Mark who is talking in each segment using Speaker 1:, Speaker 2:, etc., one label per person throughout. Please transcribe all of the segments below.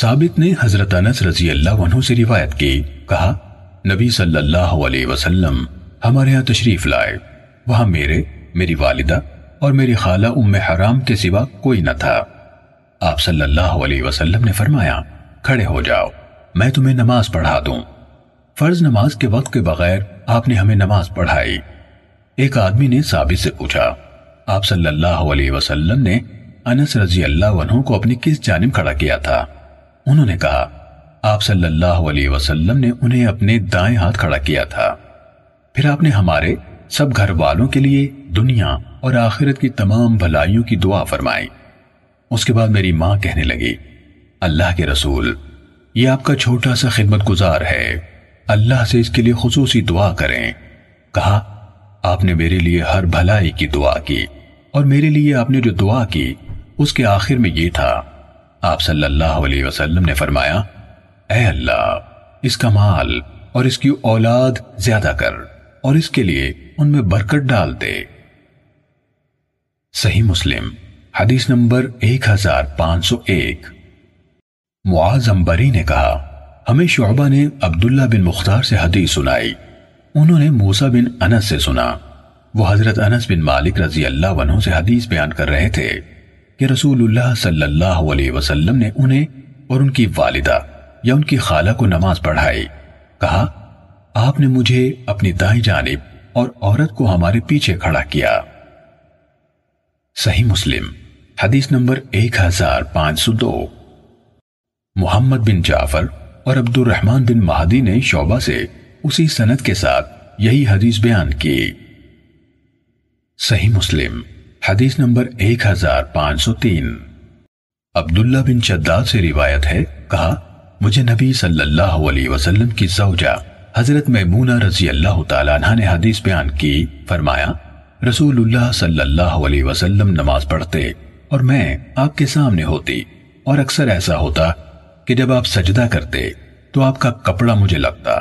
Speaker 1: ثابت نے حضرت انس رضی اللہ عنہ سے روایت کی، کہا، نبی صلی اللہ علیہ وسلم ہمارے ہاں تشریف لائے، وہاں میرے، میری والدہ اور میری خالہ ام حرام کے سوا کوئی نہ تھا۔ آپ صلی اللہ علیہ وسلم نے فرمایا، کھڑے ہو جاؤ، میں تمہیں نماز پڑھا دوں۔ فرض نماز کے وقت کے بغیر آپ نے ہمیں نماز پڑھائی۔ ایک آدمی نے ثابت سے پوچھا، آپ صلی اللہ علیہ وسلم نے انس رضی اللہ عنہ کو اپنی کس جانب کھڑا کیا تھا؟ انہوں نے کہا، آپ صلی اللہ علیہ وسلم نے انہیں اپنے دائیں ہاتھ کھڑا کیا تھا۔ پھر آپ نے ہمارے سب گھر والوں کے لیے دنیا اور آخرت کی تمام بھلائیوں کی دعا فرمائی۔ اس کے بعد میری ماں کہنے لگی، اللہ کے رسول، یہ آپ کا چھوٹا سا خدمت گزار ہے۔ اللہ سے اس کے لیے خصوصی دعا کریں۔ کہا، آپ نے میرے لیے ہر بھلائی کی دعا کی اور میرے لیے آپ نے جو دعا کی، اس کے آخر میں یہ تھا۔ آپ صلی اللہ علیہ وسلم نے فرمایا، اے اللہ، اس کا مال اور اس کی اولاد زیادہ کر اور اس کے لیے ان میں برکت ڈال دے۔ صحیح مسلم، حدیث نمبر ایک ہزار پانچ سو ایک۔ معاذ امبری نے کہا، ہمیں شعبہ نے عبداللہ بن مختار سے حدیث سنائی۔ انہوں نے موسیٰ بن انس سے سنا۔ وہ حضرت انس بن مالک رضی اللہ عنہ سے حدیث بیان کر رہے تھے۔ کہ رسول اللہ صلی اللہ علیہ وسلم نے انہیں اور ان کی والدہ یا ان کی خالہ کو نماز پڑھائی۔ کہا، آپ نے مجھے اپنی دائیں جانب اور عورت کو ہمارے پیچھے کھڑا کیا۔ صحیح مسلم، حدیث نمبر ایک ہزار پانچ سو دو۔ محمد بن جعفر اور عبد الرحمن بن مہدی نے شعبہ سے اسی سنت کے ساتھ یہی حدیث بیان کی۔ صحیح مسلم حدیث نمبر ایک ہزار پانچ سو تین۔ عبداللہ بن شداد سے روایت ہے، کہا، مجھے نبی صلی اللہ علیہ وسلم کی زوجہ حضرت میمونہ رضی اللہ تعالیٰ عنہ نے حدیث بیان کی، فرمایا، رسول اللہ صلی اللہ علیہ وسلم نماز پڑھتے اور میں آپ کے سامنے ہوتی اور اکثر ایسا ہوتا کہ جب آپ سجدہ کرتے تو آپ کا کپڑا مجھے لگتا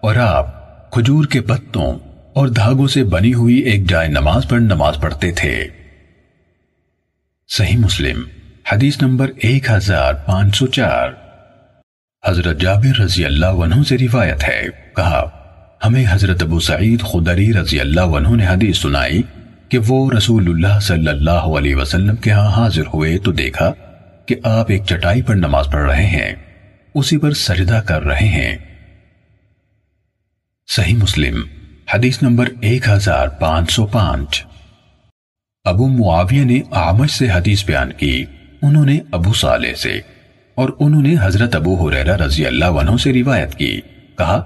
Speaker 1: اور آپ کھجور کے پتوں اور دھاگوں سے بنی ہوئی ایک جائے نماز پر نماز پڑھتے تھے۔ صحیح مسلم، حدیث نمبر ایک ہزار پانچ سو چار۔ حضرت جابر رضی اللہ عنہ سے روایت ہے، کہا، ہمیں حضرت ابو سعید خدری رضی اللہ عنہ نے حدیث سنائی کہ وہ رسول اللہ صلی اللہ علیہ وسلم کے ہاں حاضر ہوئے تو دیکھا کہ آپ ایک چٹائی پر نماز پڑھ رہے ہیں، اسی پر سجدہ کر رہے ہیں۔ صحیح مسلم، حدیث نمبر ایک ہزار پانچ سو پانچ۔ ابو معاویہ نے آمش سے حدیث بیان کی، انہوں نے ابو صالح سے، اور انہوں نے حضرت ابو حریرہ رضی اللہ عنہ سے روایت کی۔ کہا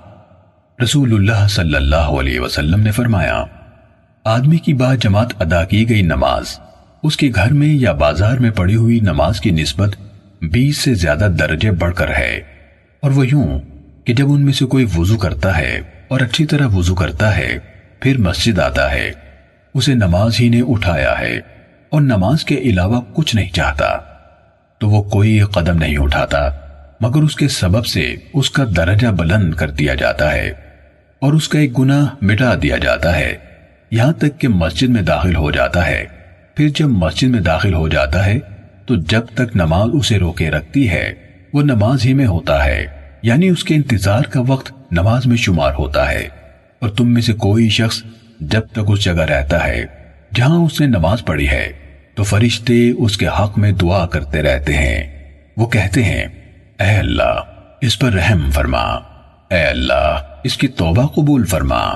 Speaker 1: رسول اللہ صلی اللہ علیہ وسلم نے فرمایا، آدمی کی بات جماعت ادا کی گئی نماز، اس کے گھر میں یا بازار میں پڑی ہوئی نماز کی نسبت بیس سے زیادہ درجے بڑھ کر ہے۔ اور وہ یوں کہ جب ان میں سے کوئی وضو کرتا ہے اور اچھی طرح وضو کرتا ہے، پھر مسجد آتا ہے۔ اسے نماز ہی نے اٹھایا ہے اور نماز کے علاوہ کچھ نہیں چاہتا۔ تو وہ کوئی قدم نہیں اٹھاتا، مگر اس کے سبب سے اس کا درجہ بلند کر دیا جاتا ہے اور اس کا ایک گناہ مٹا دیا جاتا ہے۔ یہاں تک کہ مسجد میں داخل ہو جاتا ہے۔ پھر جب مسجد میں داخل ہو جاتا ہے، تو جب تک نماز اسے روکے رکھتی ہے، وہ نماز ہی میں ہوتا ہے۔ یعنی اس کے انتظار کا وقت نماز میں شمار ہوتا ہے۔ اور تم میں سے کوئی شخص جب تک اس جگہ رہتا ہے جہاں اس نے نماز پڑھی ہے، تو فرشتے اس کے حق میں دعا کرتے رہتے ہیں۔ وہ کہتے ہیں، اے اللہ، اس پر رحم فرما۔ اے اللہ، اس کی توبہ قبول فرما۔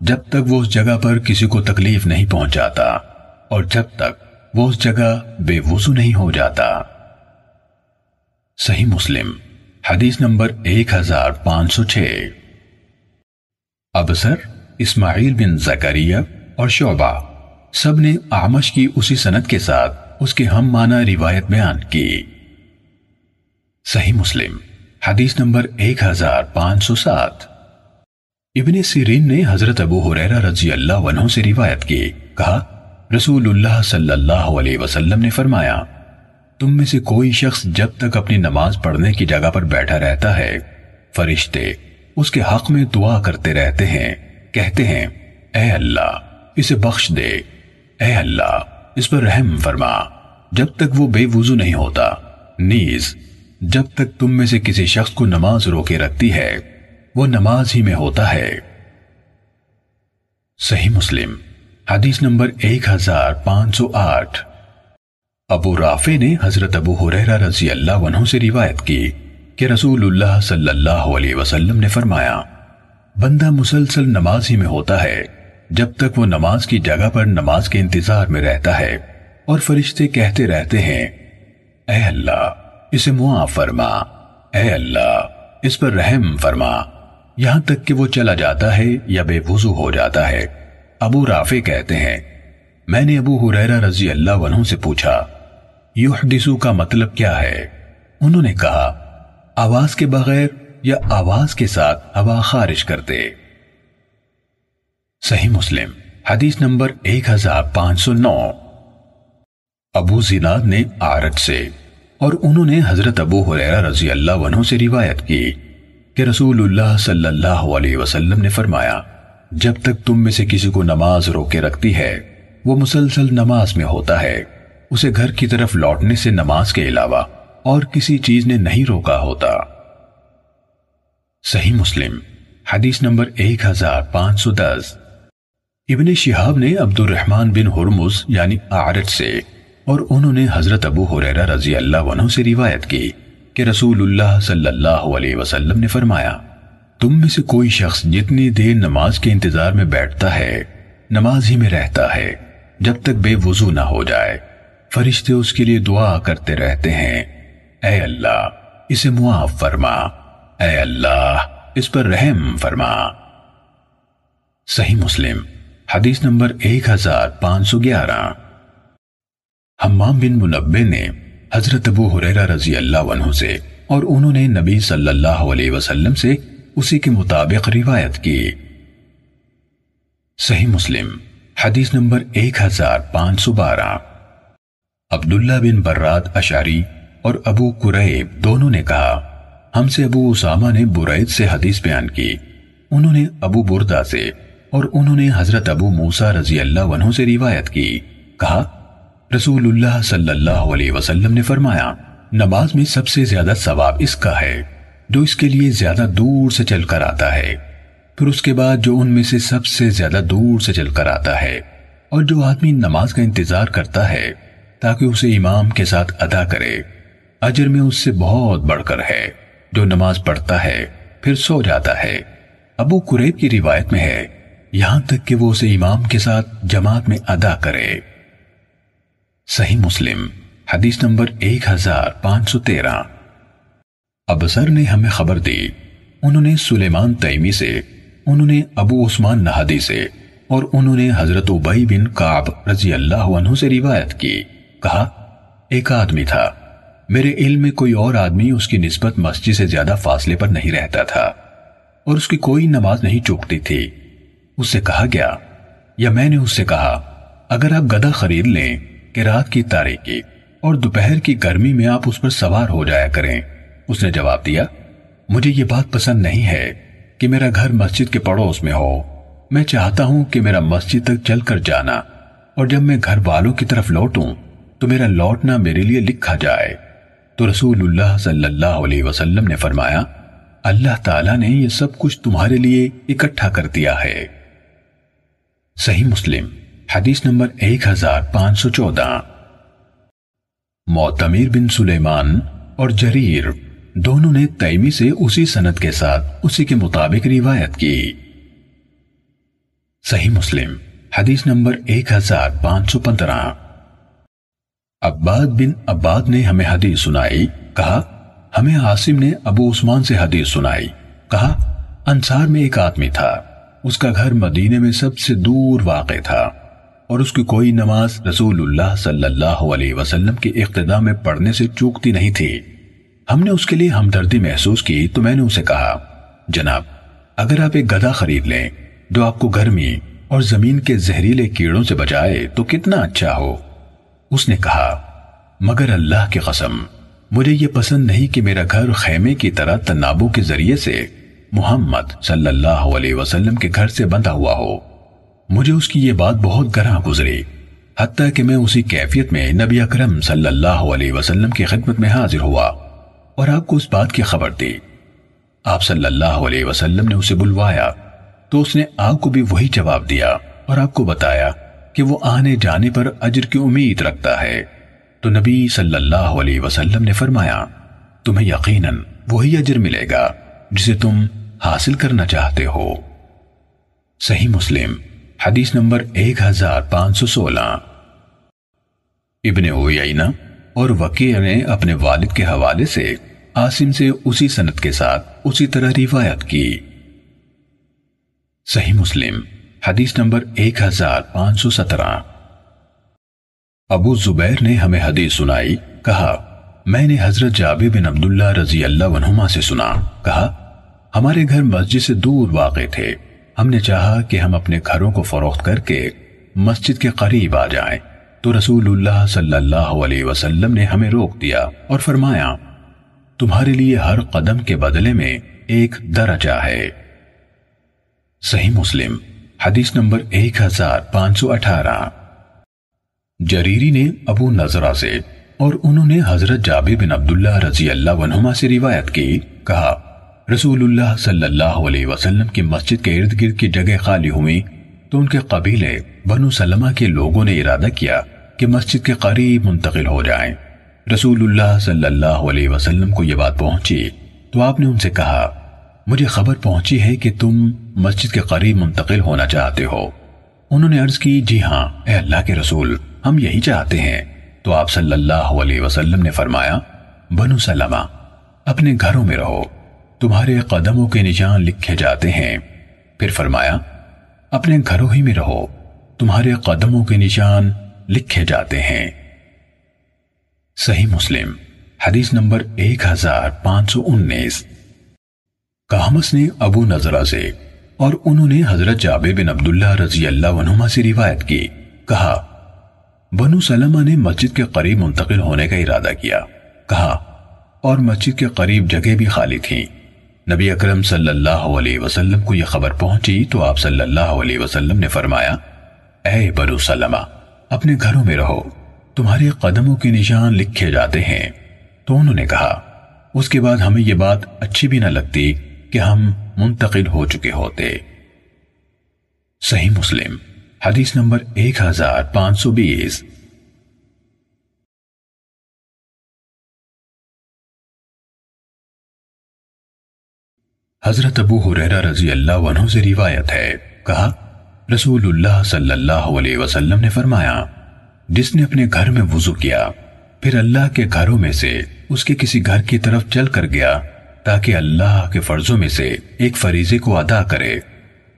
Speaker 1: جب تک وہ اس جگہ پر کسی کو تکلیف نہیں پہنچاتا، اور جب تک وہ اس جگہ بے وضو نہیں ہو جاتا۔ صحیح مسلم، حدیث نمبر ایک ہزار پانچ سو چھ۔ ابسر اسماعیل بن زکریہ اور شعبہ، سب نے آمش کی اسی سنت کے ساتھ اس کے ہم معنی روایت بیان کی۔ صحیح مسلم، حدیث نمبر ایک ہزار پانچ سو سات۔ ابن سیرین نے حضرت ابو حریرہ رضی اللہ عنہ سے روایت کی، کہا، رسول اللہ صلی اللہ علیہ وسلم نے فرمایا، تم میں سے کوئی شخص جب تک اپنی نماز پڑھنے کی جگہ پر بیٹھا رہتا ہے، فرشتے اس کے حق میں دعا کرتے رہتے ہیں۔ کہتے ہیں، اے اللہ، اسے بخش دے۔ اے اللہ، اس پر رحم فرما۔ جب تک وہ بے وضو نہیں ہوتا، نیز، جب تک تم میں سے کسی شخص کو نماز روکے رکھتی ہے، وہ نماز ہی میں ہوتا ہے۔ صحیح مسلم، حدیث نمبر ایک ہزار پانچ سو آٹھ۔ ابو رافع نے حضرت ابو حریرہ رضی اللہ عنہ سے روایت کی کہ رسول اللہ صلی اللہ علیہ وسلم نے فرمایا بندہ مسلسل نماز ہی میں ہوتا ہے، جب تک وہ نماز کی جگہ پر نماز کے انتظار میں رہتا ہے اور فرشتے کہتے رہتے ہیں، اے اللہ، اسے معاف فرما، اے اللہ، اس پر رحم فرما۔ یہاں تک کہ وہ چلا جاتا ہے یا بے وضو ہو جاتا ہے۔ ابو رافع کہتے ہیں، میں نے ابو حریرہ رضی اللہ عنہ سے پوچھا، یحدثو کا مطلب کیا ہے؟ انہوں نے کہا، آواز کے بغیر یا آواز کے ساتھ ہوا خارج کرتے۔ صحیح مسلم، حدیث نمبر ایک ہزار پانچ سو نو۔ ابو زیناد نے آرت سے اور انہوں نے حضرت ابو حریرہ رضی اللہ عنہ سے روایت کی کہ رسول اللہ صلی اللہ علیہ وسلم نے فرمایا، جب تک تم میں سے کسی کو نماز روکے رکھتی ہے، وہ مسلسل نماز میں ہوتا ہے۔ اسے گھر کی طرف لوٹنے سے نماز کے علاوہ اور کسی چیز نے نہیں روکا ہوتا۔ صحیح مسلم، حدیث نمبر ایک ہزار پانچ سو دس۔ ابن شہاب نے عبد الرحمن بن حرمز یعنی آرٹ سے اور انہوں نے حضرت ابو حریرہ رضی اللہ عنہ سے روایت کی کہ رسول اللہ صلی اللہ علیہ وسلم نے فرمایا، تم میں سے کوئی شخص جتنی دیر نماز کے انتظار میں بیٹھتا ہے، نماز ہی میں رہتا ہے، جب تک بے وضو نہ ہو جائے۔ فرشتے اس کے لیے دعا کرتے رہتے ہیں۔ اے اللہ، اسے معاف فرما۔ اے اللہ، اس پر رحم فرما۔ صحیح مسلم، حدیث نمبر ایک ہزار پانچ سو گیارہ۔ حمام بن منبع نے حضرت ابو حریرہ رضی اللہ عنہ سے اور انہوں نے نبی صلی اللہ علیہ وسلم سے اسی کے مطابق روایت کی۔ صحیح مسلم، حدیث نمبر ایک ہزار پانچ سو بارہ۔ عبداللہ بن براد اشاری اور ابو قریب دونوں نے کہا ہم سے ابو اسامہ نے برید سے حدیث بیان کی۔ انہوں نے ابو بردہ سے اور انہوں نے حضرت ابو موسیٰ رضی اللہ عنہ سے روایت کی۔ کہا رسول اللہ صلی اللہ علیہ وسلم نے فرمایا، نماز میں سب سے زیادہ ثواب اس کا ہے، جو اس کے لیے زیادہ دور سے چل کر آتا ہے۔ پھر اس کے بعد جو ان میں سے سب سے زیادہ دور سے چل کر آتا ہے، اور جو آدمی نماز کا انتظار کرتا ہے، تاکہ اسے امام کے ساتھ ادا کرے۔ اجر میں اس سے بہت بڑھ کر ہے۔ جو نماز پڑھتا ہے، پھر سو جاتا ہے۔ ابو قریب کی روایت میں ہے، یہاں تک کہ وہ اسے امام کے ساتھ جماعت میں ادا کرے۔ صحیح مسلم، حدیث نمبر ایک ہزار پانچ سو تیرہ۔ ابسر نے ہمیں خبر دی۔ انہوں نے سلیمان تیمی سے، انہوں نے ابو عثمان نہدی سے، اور انہوں نے حضرت عبی بن قعب رضی اللہ عنہ سے روایت کی۔ کہا، ایک آدمی تھا۔ میرے علم میں کوئی اور آدمی اس کی نسبت مسجد سے زیادہ فاصلے پر نہیں رہتا تھا، اور اس کی کوئی نماز نہیں چوکتی تھی۔ اس سے کہا گیا، یا میں نے اس سے کہا، اگر آپ گدا خرید لیں کہ رات کی تاریخی اور دوپہر کی گرمی میں آپ اس پر سوار ہو جایا کریں، اس نے جواب دیا، مجھے یہ بات پسند نہیں ہے کہ میرا گھر مسجد کے پڑوس میں ہو۔ میں چاہتا ہوں کہ میرا مسجد تک چل کر جانا، اور جب میں گھر والوں کی طرف لوٹوں تو میرا لوٹنا میرے لیے لکھا جائے۔ تو رسول اللہ صلی اللہ علیہ وسلم نے فرمایا، اللہ تعالیٰ نے یہ سب کچھ تمہارے لیے اکٹھا کر دیا ہے۔ صحیح مسلم، حدیث نمبر ایک ہزار پانچ سو چودہ۔ معتمیر بن سلیمان اور جریر دونوں نے تیمی سے اسی سنت کے ساتھ اسی کے مطابق روایت کی۔ صحیح مسلم، حدیث نمبر ایک ہزار پانچ سو پندرہ۔ عباد بن عباد نے ہمیں حدیث سنائی، کہا، ہمیں عاصم نے ابو عثمان سے حدیث سنائی، کہا، انصار میں ایک آدمی تھا، اس کا گھر مدینے میں سب سے دور واقع تھا، اور اس کی کوئی نماز رسول اللہ صلی اللہ علیہ وسلم کی اقتداء میں پڑھنے سے چوکتی نہیں تھی۔ ہم نے اس کے لیے ہمدردی محسوس کی تو میں نے اسے کہا، جناب، اگر آپ ایک گدھا خرید لیں جو آپ کو گرمی اور زمین کے زہریلے کیڑوں سے بچائے تو کتنا اچھا ہو۔ اس نے کہا، مگر اللہ کی قسم، مجھے یہ پسند نہیں کہ میرا گھر خیمے کی طرح تنابوں کے ذریعے سے محمد صلی اللہ علیہ وسلم کے گھر سے بندھا ہوا ہو۔ مجھے اس کی یہ بات بہت گراں گزری، حتیٰ کہ میں اسی کیفیت میں نبی اکرم صلی اللہ علیہ وسلم کی خدمت میں حاضر ہوا اور آپ کو اس بات کی خبر دی۔ آپ صلی اللہ علیہ وسلم نے اسے بلوایا تو اس نے آپ کو بھی وہی جواب دیا اور آپ کو بتایا کہ وہ آنے جانے پر اجر کی امید رکھتا ہے۔ تو نبی صلی اللہ علیہ وسلم نے فرمایا، تمہیں یقیناً وہی اجر ملے گا جسے تم حاصل کرنا چاہتے ہو۔ صحیح مسلم، حدیث نمبر ایک ہزار پانچ سو سولہ۔ ابن اویینہ اور وکیع نے اپنے والد کے حوالے سے آسم سے اسی سنت کے ساتھ اسی طرح روایت کی۔ صحیح مسلم حدیث نمبر ایک ہزار پانچ سو سترہ۔ ابو زبیر نے ہمیں حدیث سنائی، کہا، میں نے حضرت جابر بن عبداللہ رضی اللہ عنہما سے سنا۔ کہا، ہمارے گھر مسجد سے دور واقع تھے۔ ہم نے چاہا کہ ہم اپنے گھروں کو فروخت کر کے مسجد کے قریب آ جائیں۔ تو رسول اللہ صلی اللہ علیہ وسلم نے ہمیں روک دیا اور فرمایا، تمہارے لیے ہر قدم کے بدلے میں ایک درجہ ہے۔ صحیح مسلم۔ حدیث نمبر ایک ہزار پانچ سو اٹھارہ۔ جریری نے ابو نظرہ سے اور انہوں نے حضرت جابر بن عبداللہ رضی اللہ عنہما سے روایت کی، کہا، رسول اللہ صلی اللہ علیہ وسلم کی مسجد کے ارد گرد کی جگہ خالی ہوئی تو ان کے قبیلے بنو سلمہ کے لوگوں نے ارادہ کیا کہ مسجد کے قریب منتقل ہو جائیں۔ رسول اللہ صلی اللہ علیہ وسلم کو یہ بات پہنچی تو آپ نے ان سے کہا مجھے خبر پہنچی ہے کہ تم مسجد کے قریب منتقل ہونا چاہتے ہو۔ انہوں نے عرض کی جی ہاں اے اللہ کے رسول، ہم یہی چاہتے ہیں۔ تو آپ صلی اللہ علیہ وسلم نے فرمایا، بنو سلمہ، اپنے گھروں میں رہو، تمہارے قدموں کے نشان لکھے جاتے ہیں۔ پھر فرمایا، اپنے گھروں ہی میں رہو، تمہارے قدموں کے نشان لکھے جاتے ہیں۔ صحیح مسلم، حدیث نمبر ایک ہزار پانچ سو انیس۔ کامس نے ابو نظرہ سے اور انہوں نے حضرت جابر بن عبداللہ رضی اللہ عنہما سے روایت کی، کہا، بنو سلمہ نے مسجد کے قریب منتقل ہونے کا ارادہ کیا۔ کہا، اور مسجد کے قریب جگہ بھی خالی تھی نبی اکرم صلی اللہ علیہ وسلم کو یہ خبر پہنچی تو آپ صلی اللہ علیہ وسلم نے فرمایا، اے بنو سلمہ، اپنے گھروں میں رہو، تمہارے قدموں کے نشان لکھے جاتے ہیں۔ تو انہوں نے کہا، اس کے بعد ہمیں یہ بات اچھی بھی نہ لگتی کہ ہم منتقل ہو چکے ہوتے۔ صحیح مسلم، حدیث نمبر ایک ہزار پانچ سو بیس۔ حضرت ابو حریرہ رضی اللہ عنہ سے روایت ہے، کہا، رسول اللہ صلی اللہ علیہ وسلم نے فرمایا، جس نے اپنے گھر میں وضو کیا، پھر اللہ کے گھروں میں سے اس کے کسی گھر کی طرف چل کر گیا۔ تاکہ اللہ کے فرضوں میں سے ایک فریضے کو ادا کرے،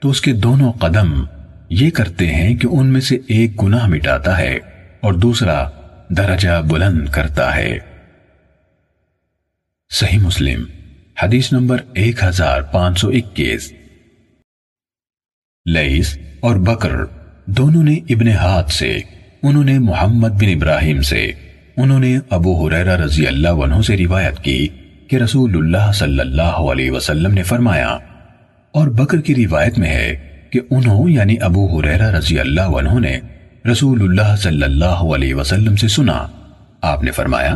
Speaker 1: تو اس کے دونوں قدم یہ کرتے ہیں کہ ان میں سے ایک گناہ مٹاتا ہے اور دوسرا درجہ بلند کرتا ہے۔ صحیح مسلم، حدیث نمبر ایک ہزار پانچ سو اکیس۔ لئیس اور بکر دونوں نے ابن ہاتھ سے، انہوں نے محمد بن ابراہیم سے، انہوں نے ابو حریرہ رضی اللہ عنہ سے روایت کی۔ کہ رسول اللہ صلی اللہ علیہ وسلم نے فرمایا، اور بکر کی روایت میں ہے کہ انہوں یعنی ابو حریرہ رضی اللہ عنہ نے رسول اللہ صلی اللہ علیہ وسلم سے سنا۔ آپ نے فرمایا،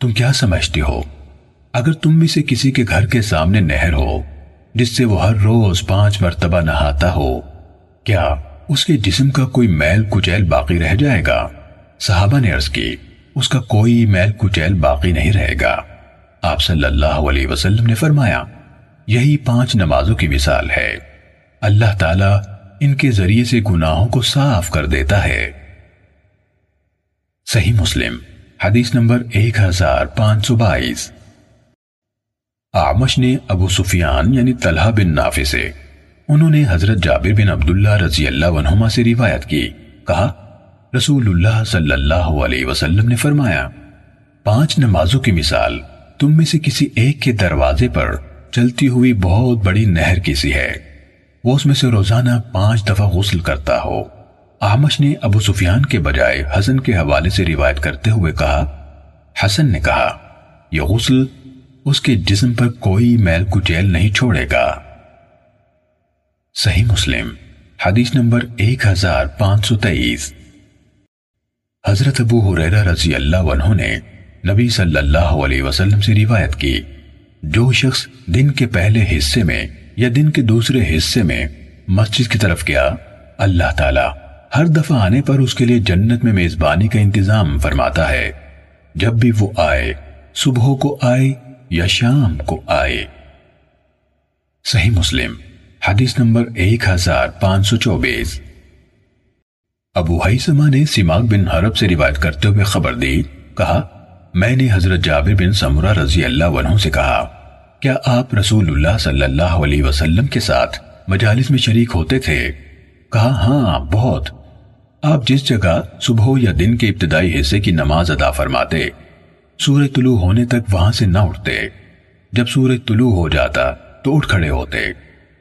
Speaker 1: تم کیا سمجھتے ہو؟ اگر تم میں سے کسی کے گھر کے سامنے نہر ہو، جس سے وہ ہر روز پانچ مرتبہ نہاتا ہو، کیا اس کے جسم کا کوئی میل کچیل باقی رہ جائے گا؟ صحابہ نے عرض کی، اس کا کوئی میل کچیل باقی نہیں رہے گا۔ آپ صلی اللہ علیہ وسلم نے فرمایا، یہی پانچ نمازوں کی مثال ہے۔ اللہ تعالیٰ ان کے ذریعے سے گناہوں کو صاف کر دیتا ہے۔ صحیح مسلم، حدیث نمبر ایک ہزار پانچ سو بائیس۔ آمش نے ابو سفیان یعنی طلحہ بن نافع سے انہوں نے حضرت جابر بن عبداللہ رضی اللہ عنہما سے روایت کی۔ کہا، رسول اللہ صلی اللہ علیہ وسلم نے فرمایا، پانچ نمازوں کی مثال تم میں سے کسی ایک کے دروازے پر چلتی ہوئی بہت بڑی نہر کسی ہے۔ وہ اس میں سے روزانہ پانچ دفعہ غسل کرتا ہو۔ آمش نے ابو سفیان کے بجائے حسن کے حوالے سے روایت کرتے ہوئے کہا، حسن نے کہا، یہ غسل اس کے جسم پر کوئی میل کچیل نہیں چھوڑے گا۔ صحیح مسلم، حدیث نمبر ایک ہزار پانچ سو تیئیس۔ حضرت ابو حریرہ رضی اللہ عنہ نے نبی صلی اللہ علیہ وسلم سے روایت کی۔ جو شخص دن کے پہلے حصے میں یا دن کے دوسرے حصے میں مسجد کی طرف گیا، اللہ تعالی ہر دفعہ آنے پر اس کے لیے جنت میں میزبانی کا انتظام فرماتا ہے۔ جب بھی وہ آئے، صبح کو آئے یا شام کو آئے۔ صحیح مسلم، حدیث نمبر ایک ہزار پانچ سو چوبیس۔ ابو حیثمہ نے سماغ بن حرب سے روایت کرتے ہوئے خبر دی، کہا میں نے حضرت جابر بن سمرہ رضی اللہ عنہ سے کہا، کیا آپ رسول اللہ صلی اللہ علیہ وسلم کے ساتھ مجالس میں شریک ہوتے تھے؟ کہا ہاں بہت۔ آپ جس جگہ صبح یا دن کے ابتدائی حصے کی نماز ادا فرماتے سورج طلوع ہونے تک وہاں سے نہ اٹھتے۔ جب سورج طلوع ہو جاتا تو اٹھ کھڑے ہوتے۔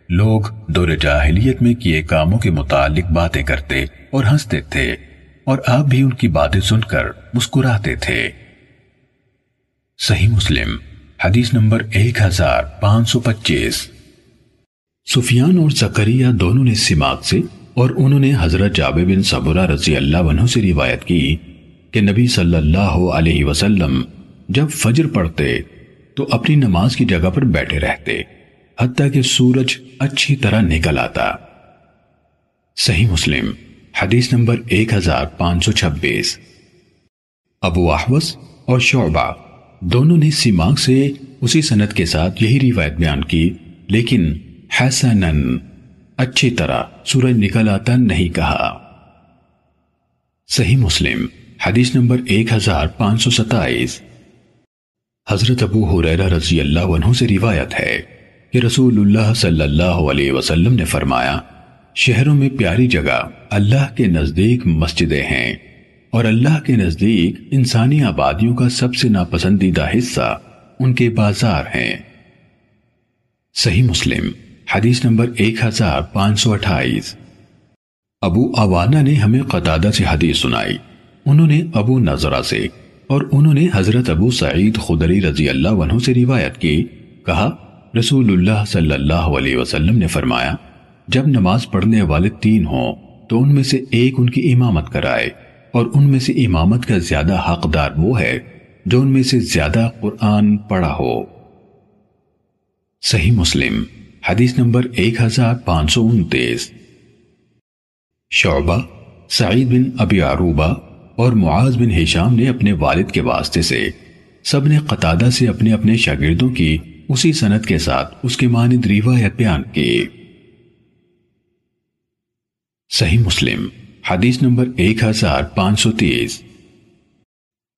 Speaker 1: لوگ دور جاہلیت میں کیے کاموں کے متعلق باتیں کرتے اور ہنستے تھے اور آپ بھی ان کی باتیں سن کر مسکراتے تھے۔ صحیح مسلم، حدیث نمبر ایک ہزار پانچ سو پچیس۔ سفیان اور زکریہ دونوں نے سماق سے اور انہوں نے حضرت جابر بن صبرہ رضی اللہ عنہ سے روایت کی کہ نبی صلی اللہ علیہ وسلم جب فجر پڑھتے تو اپنی نماز کی جگہ پر بیٹھے رہتے، حتیٰ کہ سورج اچھی طرح نکل آتا۔ صحیح مسلم، حدیث نمبر ایک ہزار پانچ سو چھبیس۔ ابو احوس اور شعبہ۔ دونوں نے سیمانگ سے اسی سنت کے ساتھ یہی روایت بیان کی، لیکن حسنن اچھی طرح سورج نکل آتا نہیں کہا۔ صحیح مسلم، حدیث نمبر ایک ہزار پانچ سو ستائیس۔ حضرت ابو حریرہ رضی اللہ عنہ سے روایت ہے کہ رسول اللہ صلی اللہ علیہ وسلم نے فرمایا، شہروں میں پیاری جگہ اللہ کے نزدیک مسجدیں ہیں۔ اور اللہ کے نزدیک انسانی آبادیوں کا سب سے ناپسندیدہ حصہ ان کے بازار ہیں۔ صحیح مسلم، حدیث نمبر ایک ہزار پانچ سو اٹھائیس۔ ابو عوانہ نے ہمیں قطادہ سے حدیث سنائی۔ انہوں نے ابو نظرہ سے اور انہوں نے حضرت ابو سعید خدری رضی اللہ عنہ سے روایت کی۔ کہا، رسول اللہ صلی اللہ علیہ وسلم نے فرمایا، جب نماز پڑھنے والے تین ہوں تو ان میں سے ایک ان کی امامت کرائے۔ اور ان میں سے امامت کا زیادہ حقدار وہ ہے جو ان میں سے زیادہ قرآن پڑھا ہو۔ صحیح مسلم، حدیث نمبر ایک ہزار پانچ سو انتیس۔ شعبہ، سعید بن ابی عروبہ اور معاذ بن حشام نے اپنے والد کے واسطے سے سب نے قطادہ سے اپنے اپنے شاگردوں کی اسی سنت کے ساتھ اس کے مانند روایت بیان کی۔ صحیح مسلم حدیث نمبر ایک ہزار پانچ سو تیس۔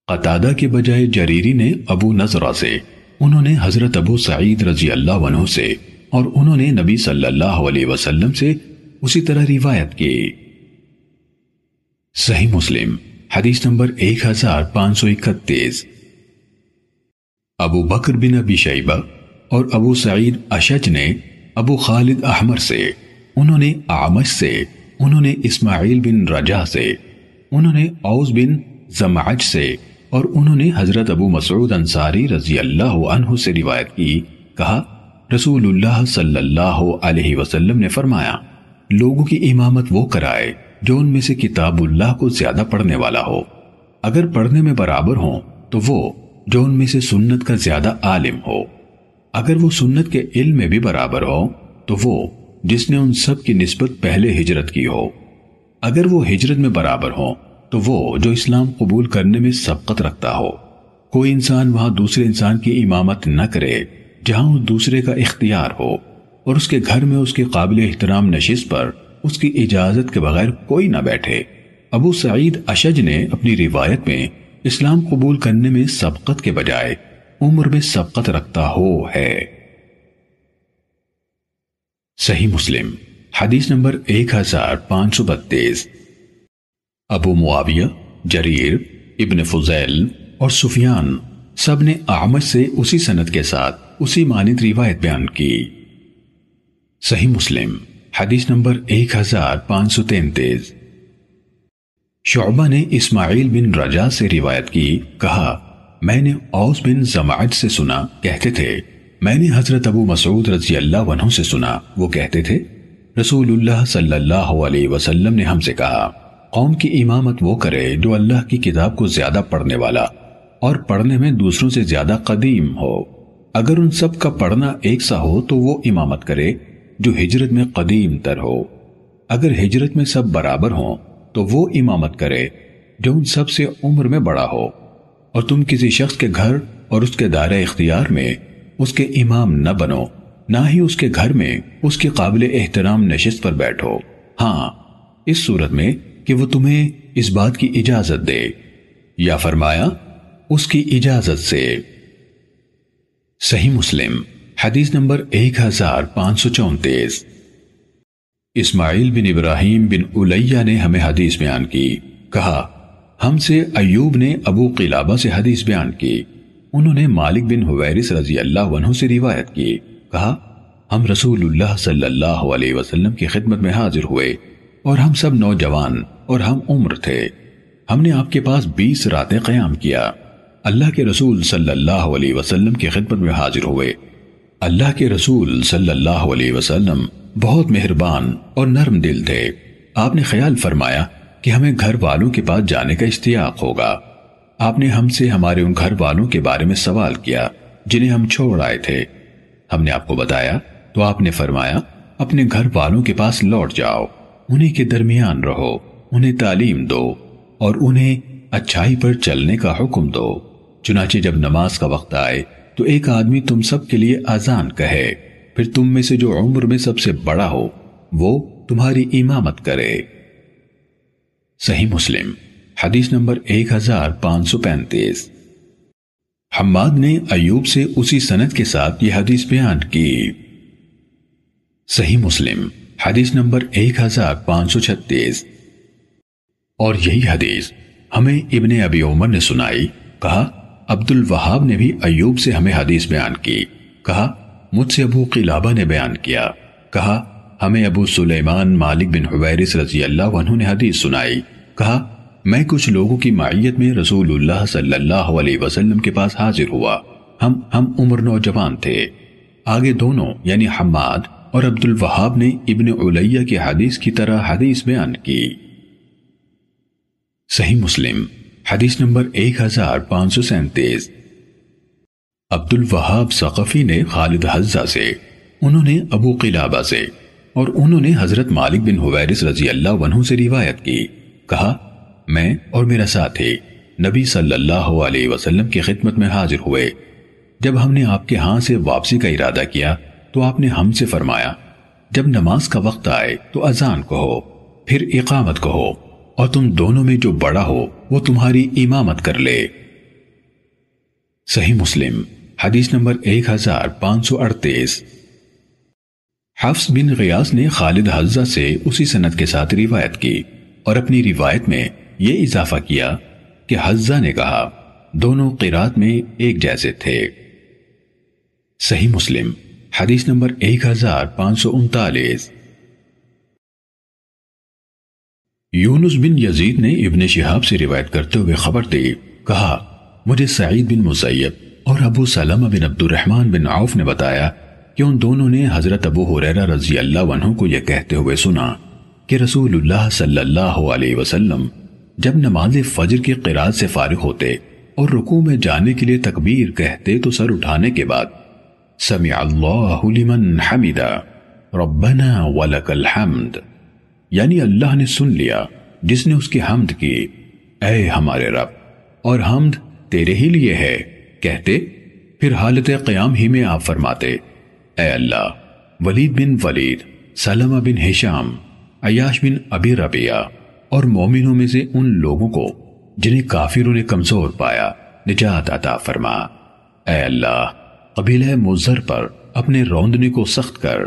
Speaker 1: قطادہ کے بجائے جریری نے ابو نظرہ سے، انہوں نے حضرت ابو سعید رضی اللہ عنہ سے اور انہوں نے نبی صلی اللہ علیہ وسلم سے اسی طرح روایت کی۔ صحیح مسلم، حدیث نمبر ایک ہزار پانچ سو اکتیس۔ ابو بکر بن ابی شیبہ اور ابو سعید اشج نے ابو خالد احمر سے، انہوں نے آمش سے انہوں نے اسماعیل بن رجا سے، انہوں نے اوز بن زمعج سے، اور انہوں نے حضرت ابو مسعود انصاری رضی اللہ عنہ سے روایت کی، کہا، رسول اللہ صلی اللہ علیہ وسلم نے فرمایا، لوگوں کی امامت وہ کرائے جو ان میں سے کتاب اللہ کو زیادہ پڑھنے والا ہو۔ اگر پڑھنے میں برابر ہوں تو وہ جو ان میں سے سنت کا زیادہ عالم ہو۔ اگر وہ سنت کے علم میں بھی برابر ہو تو وہ جس نے ان سب کی نسبت پہلے ہجرت کی ہو۔ اگر وہ ہجرت میں برابر ہو تو وہ جو اسلام قبول کرنے میں سبقت رکھتا ہو۔ کوئی انسان وہاں دوسرے انسان کی امامت نہ کرے، جہاں اس دوسرے کا اختیار ہو۔ اور اس کے گھر میں اس کے قابل احترام نشست پر اس کی اجازت کے بغیر کوئی نہ بیٹھے۔ ابو سعید اشج نے اپنی روایت میں اسلام قبول کرنے میں سبقت کے بجائے عمر میں سبقت رکھتا ہو ہے۔ صحیح مسلم، حدیث نمبر ایک ہزار پانچ سو بتیس۔ ابو معاویہ، جریر، ابن فضیل اور سفیان سب نے آمد سے اسی سنت کے ساتھ اسی مانت روایت بیان کی۔ صحیح مسلم، حدیث نمبر ایک ہزار پانچ سو تینتیس۔ شعبہ نے اسماعیل بن رجا سے روایت کی، کہا، میں نے اوس بن زماعت سے سنا، کہتے تھے میں نے حضرت ابو مسعود رضی اللہ عنہ سے سنا۔ وہ کہتے تھے، رسول اللہ صلی اللہ علیہ وسلم نے ہم سے کہا، قوم کی امامت وہ کرے جو اللہ کی کتاب کو زیادہ پڑھنے والا اور پڑھنے میں دوسروں سے زیادہ قدیم ہو۔ اگر ان سب کا پڑھنا ایک سا ہو تو وہ امامت کرے جو ہجرت میں قدیم تر ہو۔ اگر ہجرت میں سب برابر ہوں تو وہ امامت کرے جو ان سب سے عمر میں بڑا ہو۔ اور تم کسی شخص کے گھر اور اس کے دائرہ اختیار میں اس کے امام نہ بنو، نہ ہی اس کے گھر میں اس کے قابل احترام نشست پر بیٹھو۔ ہاں اس صورت میں کہ وہ تمہیں اس بات کی اجازت دے۔ یا فرمایا، اس کی اجازت سے۔ صحیح مسلم، حدیث نمبر ایک ہزار پانچ سو چونتیس۔ اسماعیل بن ابراہیم بن الیہ نے ہمیں حدیث بیان کی۔ کہا، ہم سے ایوب نے ابو قلابہ سے حدیث بیان کی۔ انہوں نے مالک بن حویرس رضی اللہ عنہ سے روایت کی۔ کہا، ہم رسول اللہ صلی اللہ علیہ وسلم کی خدمت میں حاضر ہوئے اور ہم سب نوجوان اور ہم عمر تھے۔ ہم نے آپ کے پاس بیس راتیں قیام کیا۔ اللہ کے رسول صلی اللہ علیہ وسلم کی خدمت میں حاضر ہوئے۔ اللہ کے رسول صلی اللہ علیہ وسلم بہت مہربان اور نرم دل تھے۔ آپ نے خیال فرمایا کہ ہمیں گھر والوں کے پاس جانے کا اشتیاق ہوگا۔ آپ نے ہم سے ہمارے ان گھر والوں کے بارے میں سوال کیا جنہیں ہم چھوڑ آئے تھے۔ ہم نے آپ کو بتایا تو آپ نے فرمایا، اپنے گھر والوں کے پاس لوٹ جاؤ، انہیں کے درمیان رہو، انہیں تعلیم دو اور انہیں اچھائی پر چلنے کا حکم دو۔ چنانچہ جب نماز کا وقت آئے تو ایک آدمی تم سب کے لیے آزان کہے، پھر تم میں سے جو عمر میں سب سے بڑا ہو، وہ تمہاری امامت کرے۔ صحیح مسلم۔ حدیث نمبر ایک ہزار پانچ سو پینتیس۔ حماد نے ایوب سے اسی سنت کے ساتھ یہ حدیث بیان کی۔ صحیح مسلم، حدیث نمبر ایک ہزار پانچ سو چھتیس۔ اور یہی حدیث ہمیں ابن ابی عمر نے سنائی، کہا عبد الوہاب نے بھی ایوب سے ہمیں حدیث بیان کی۔ کہا، مجھ سے ابو قلابہ نے بیان کیا۔ کہا، ہمیں ابو سلیمان مالک بن حویرس رضی اللہ عنہ نے حدیث سنائی۔ کہا میں کچھ لوگوں کی معیت میں رسول اللہ صلی اللہ علیہ وسلم کے پاس حاضر ہوا۔ ہم ہم عمر نوجوان تھے۔ آگے دونوں یعنی حماد اور عبد الوہاب نے ابن علیہ کی حدیث کی طرح حدیث بیان کی۔ صحیح مسلم، حدیث نمبر ایک ہزار پانچ سو سینتیس۔ عبد الوہاب ثقفی نے خالد حزہ سے، انہوں نے ابو قلابہ سے اور انہوں نے حضرت مالک بن حویرس رضی اللہ عنہ سے روایت کی۔ کہا میں اور میرا ساتھی نبی صلی اللہ علیہ وسلم کی خدمت میں حاضر ہوئے۔ جب ہم نے آپ کے ہاں سے واپسی کا ارادہ کیا تو آپ نے ہم سے فرمایا، جب نماز کا وقت آئے تو اذان کہو، پھر اقامت کہو اور تم دونوں میں جو بڑا ہو وہ تمہاری امامت کر لے۔ صحیح مسلم، حدیث نمبر ایک ہزار پانچ سو اڑتیس۔ حفظ بن غیاس نے خالد حزہ سے اسی سنت کے ساتھ روایت کی اور اپنی روایت میں یہ اضافہ کیا کہ حزہ نے کہا، دونوں قرات میں ایک جیسے تھے۔ صحیح مسلم، حدیث نمبر ایک ہزار پانچ سو انتالیس۔ یونس بن یزید نے ابن شہاب سے روایت کرتے ہوئے خبر دی، کہا، مجھے سعید بن مسیب اور ابو سلمہ بن عبد الرحمن بن عوف نے بتایا کہ ان دونوں نے حضرت ابو حریرہ رضی اللہ عنہ کو یہ کہتے ہوئے سنا کہ رسول اللہ صلی اللہ علیہ وسلم جب نماز فجر کی قرآن سے فارغ ہوتے اور رکوع میں جانے کے لیے تکبیر کہتے تو سر اٹھانے کے بعد، سمع اللہ لمن حمدہ، ربنا ولک الحمد۔ یعنی اللہ نے سن لیا، جس نے اس کی حمد کی۔ اے ہمارے رب، اور حمد تیرے ہی لیے ہے۔ کہتے، پھر حالت قیام ہی میں آپ فرماتے، اے اللہ، ولید بن ولید، سلمہ بن حشام عیاش بن ابی ربیہ اور مومنوں میں سے ان لوگوں کو جنہیں کافروں نے کمزور پایا، نجات عطا فرما۔ اے اللہ قبیلہ مزر پر اپنے روندنے کو سخت کر،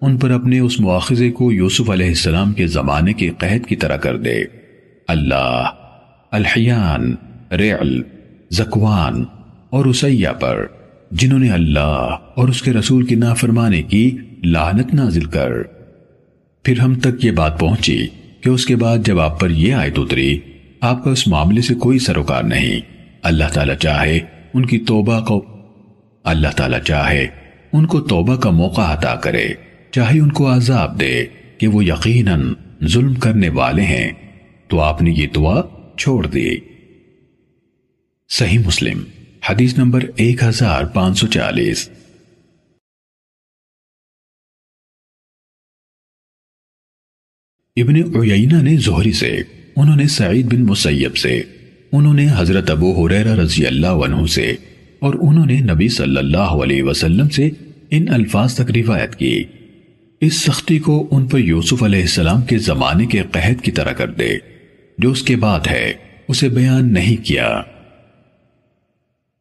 Speaker 1: ان پر اپنے اس مواخذے کو یوسف علیہ السلام کے زمانے کے قہد کی طرح کر دے۔ اللہ، الحیان ریعل زکوان اور اسیہ پر، جنہوں نے اللہ اور اس کے رسول کی نافرمانے کی لعنت نازل کر۔ پھر ہم تک یہ بات پہنچی۔ کہ اس کے بعد جب آپ پر یہ آیت اتری، آپ کا اس معاملے سے کوئی سروکار نہیں۔ اللہ تعالیٰ چاہے ان کی توبہ کو، اللہ تعالیٰ چاہے ان کو توبہ کا موقع عطا کرے۔ چاہے ان کو عذاب دے کہ وہ یقیناً ظلم کرنے والے ہیں۔ تو آپ نے یہ دعا چھوڑ دی۔ صحیح مسلم، حدیث نمبر ایک ہزار پانچ سو چالیس۔ ابن عیینہ نے زہری سے، انہوں نے سعید بن مسیب سے، انہوں نے حضرت ابو حریرہ رضی اللہ عنہ سے، اور انہوں نے نبی صلی اللہ علیہ وسلم سے ان الفاظ تک روایت کی۔ اس سختی کو ان پر یوسف علیہ السلام کے زمانے کے قہد کی طرح کر دے، جو اس کے بعد ہے، اسے بیان نہیں کیا۔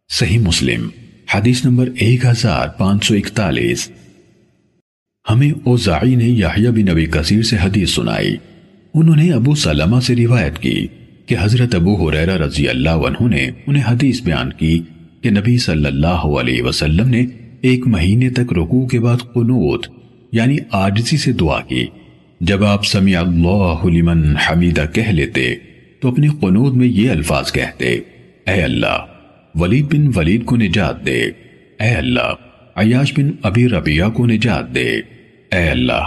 Speaker 1: صحیح مسلم، حدیث نمبر ایک ہزار پانچ سو اکتالیس۔ ہمیں اوزاعی نے یحییٰ بن نبی کثیر سے حدیث سنائی۔ انہوں نے ابو سلمہ سے روایت کی کہ حضرت ابو حریرہ رضی اللہ عنہ نے انہیں حدیث بیان کی کہ نبی صلی اللہ علیہ وسلم نے ایک مہینے تک رکوع کے بعد قنوت یعنی آجزی سے دعا کی۔ جب آپ سمیع اللہ لمن حمیدہ کہہ لیتے، تو اپنی قنوت میں یہ الفاظ کہتے، اے اللہ، ولید بن ولید کو نجات دے، اے اللہ، عیاش بن ابی ربیہ کو نجات دے۔ اے اللہ،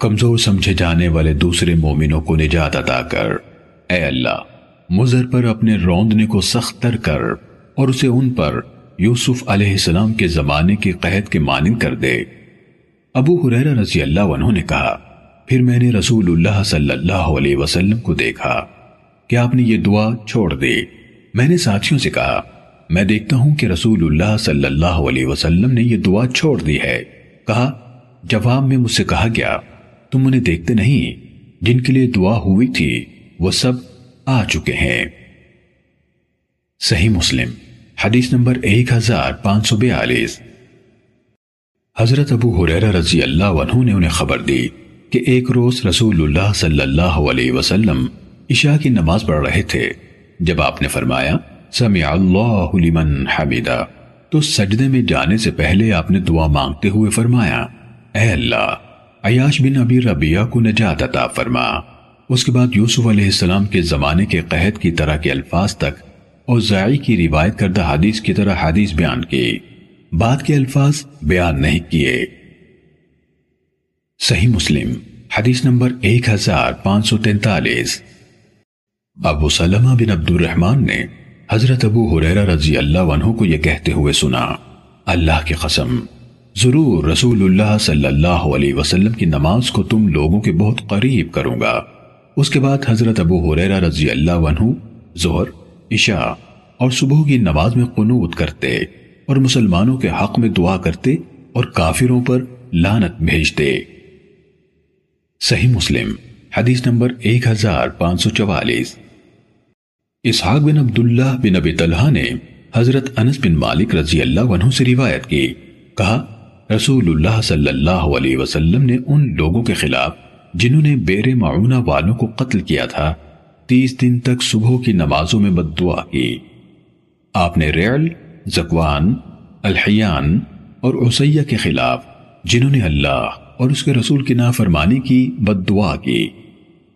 Speaker 1: کمزور سمجھے جانے والے دوسرے مومنوں کو نجات عطا کر۔ اے اللہ مزر پر اپنے روندنے کو سخت تر کر اور اسے ان پر یوسف علیہ السلام کے زمانے کی قہد کے مانند کر دے۔ ابو حریرہ رضی اللہ عنہ نے کہا، پھر میں نے رسول اللہ صلی اللہ علیہ وسلم کو دیکھا کہ آپ نے یہ دعا چھوڑ دی۔ میں نے ساتھیوں سے کہا، میں دیکھتا ہوں کہ رسول اللہ صلی اللہ علیہ وسلم نے یہ دعا چھوڑ دی ہے۔ کہا جواب میں مجھ سے کہا گیا، تم انہیں دیکھتے نہیں، جن کے لیے دعا ہوئی تھی، وہ سب آ چکے ہیں۔ صحیح مسلم، حدیث نمبر ایک ہزار پانچ سو بیالیس۔ حضرت ابو حریرہ رضی اللہ عنہ نے انہیں خبر دی کہ ایک روز رسول اللہ صلی اللہ علیہ وسلم عشاء کی نماز پڑھ رہے تھے۔ جب آپ نے فرمایا، سمع اللہ لمن حمیدہ، تو سجدے میں جانے سے پہلے آپ نے دعا مانگتے ہوئے فرمایا اے اللہ، عیاش بن ابی ربیہ کو نجات عطا فرما۔ اس کے بعد یوسف علیہ السلام کے زمانے کے قہد کی طرح کے الفاظ تک اور زائی کی روایت کردہ حدیث کی طرح حدیث بیان کی۔ بعد کے الفاظ بیان نہیں کیے۔ صحیح مسلم، حدیث نمبر ایک ہزار پانچ سو تینتالیس۔ ابو سلمہ بن عبد الرحمن نے حضرت ابو حریرہ رضی اللہ عنہ کو یہ کہتے ہوئے سنا، اللہ کی قسم ضرور رسول اللہ صلی اللہ علیہ وسلم کی نماز کو تم لوگوں کے بہت قریب کروں گا۔ اس کے بعد حضرت ابو حریرہ رضی اللہ عنہ ظہر، عشاء اور صبح کی نماز میں قنوت کرتے اور مسلمانوں کے حق میں دعا کرتے اور کافروں پر لانت بھیجتے۔ صحیح مسلم، حدیث نمبر ایک ہزار پانچ سو چوالیس۔ اسحاق بن عبداللہ بن ابی طلحہ نے حضرت انس بن مالک رضی اللہ عنہ سے روایت کی، کہا رسول اللہ صلی اللہ علیہ وسلم نے ان لوگوں کے خلاف جنہوں نے بیر معونہ والوں کو قتل کیا تھا، تیس دن تک صبح کی نمازوں میں بد دعا کی۔ آپ نے ریل زکوان، الحیان اور عسیہ کے خلاف جنہوں نے اللہ اور اس کے رسول کی نافرمانی کی بد دعا کی۔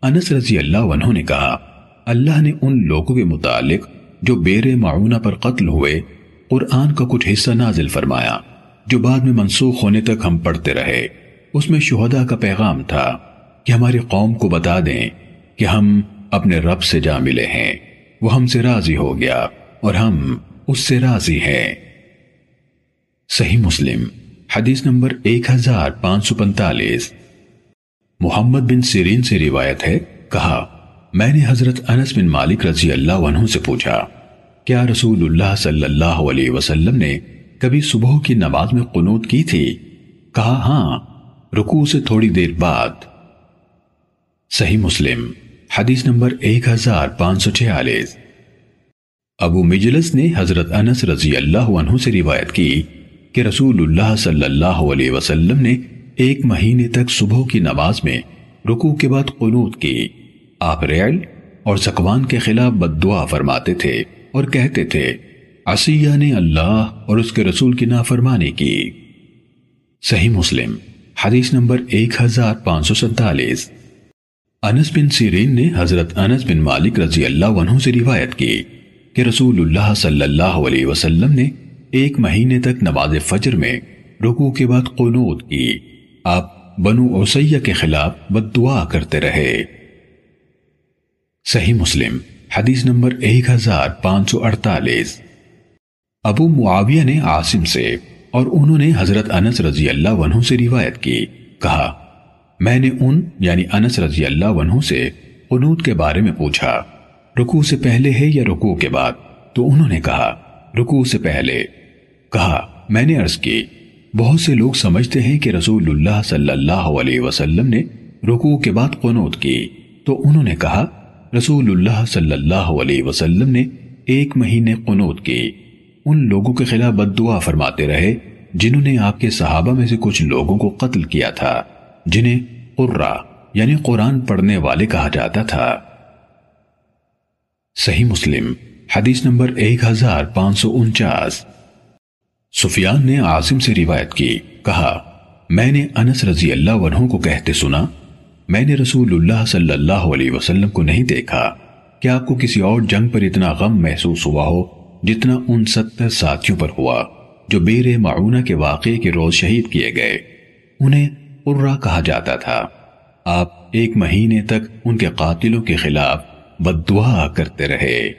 Speaker 1: انس رضی اللہ عنہ نے کہا، اللہ نے ان لوگوں کے متعلق جو بیر معونہ پر قتل ہوئے، قرآن کا کچھ حصہ نازل فرمایا۔ جو بعد میں منسوخ ہونے تک ہم پڑھتے رہے۔ اس میں شہدہ کا پیغام تھا کہ ہماری قوم کو بتا دیں کہ ہم اپنے رب سے جا ملے ہیں۔ وہ ہم سے راضی ہو گیا اور ہم اس سے راضی ہیں۔ صحیح مسلم، حدیث نمبر ایک ہزار پانچ سو پنتالیس محمد بن سیرین سے روایت ہے، کہا، میں نے حضرت انس بن مالک رضی اللہ عنہ سے پوچھا، کیا رسول اللہ صلی اللہ علیہ وسلم نے کبھی صبح کی نماز میں قنوت کی تھی، کہا ہاں رکوع سے تھوڑی دیر بعد۔ صحیح مسلم، حدیث نمبر ایک ہزار پانچ سو چھیالیس۔ ابو مجلس نے حضرت انس رضی اللہ عنہ سے روایت کی کہ رسول اللہ صلی اللہ علیہ وسلم نے ایک مہینے تک صبح کی نماز میں رکوع کے بعد قنوت کی۔ آپ ریل اور زکوان کے خلاف بد دعا فرماتے تھے اور کہتے تھے عصیہ نے اللہ اور اس کے رسول کی نافرمانی کی۔ صحیح مسلم، حدیث نمبر 1547 انس بن سیرین نے حضرت انس بن مالک رضی اللہ عنہ سے روایت کی کہ رسول اللہ صلی اللہ علیہ وسلم نے ایک مہینے تک نماز فجر میں رکوع کے بعد قنوت کی۔ آپ بنو اوسیہ کے خلاف بد دعا کرتے رہے۔ صحیح مسلم، حدیث نمبر 1548 ابو معاویہ نے عاصم سے اور انہوں نے حضرت انس رضی اللہ عنہ سے روایت کی، کہا، میں نے ان یعنی انس رضی اللہ عنہ سے قنوت کے بارے میں پوچھا، رکوع سے پہلے ہے یا رکوع کے بعد؟ تو انہوں نے کہا، رکوع سے پہلے۔ کہا، میں نے عرض کی، بہت سے لوگ سمجھتے ہیں کہ رسول اللہ صلی اللہ علیہ وسلم نے رکوع کے بعد قنوت کی۔ تو انہوں نے کہا، رسول اللہ صلی اللہ علیہ وسلم نے ایک مہینے قنوت کی۔ ان لوگوں کے خلاف بد دعا فرماتے رہے جنہوں نے آپ کے صحابہ میں سے کچھ لوگوں کو قتل کیا تھا، جنہیں قرہ یعنی قرآن پڑھنے والے کہا جاتا تھا۔ صحیح مسلم، حدیث نمبر ایک ہزار پانچ سو انچاس۔ سفیان نے عاصم سے روایت کی، کہا، میں نے انس رضی اللہ عنہ کو کہتے سنا، میں نے رسول اللہ صلی اللہ علیہ وسلم کو نہیں دیکھا۔ کہ آپ کو کسی اور جنگ پر اتنا غم محسوس ہوا ہو؟ جتنا ان ستر ساتھیوں پر ہوا جو بیر معونہ کے واقعے کے روز شہید کیے گئے، انہیں قرہ کہا جاتا تھا۔ آپ ایک مہینے تک ان کے قاتلوں کے خلاف بد دعا کرتے رہے۔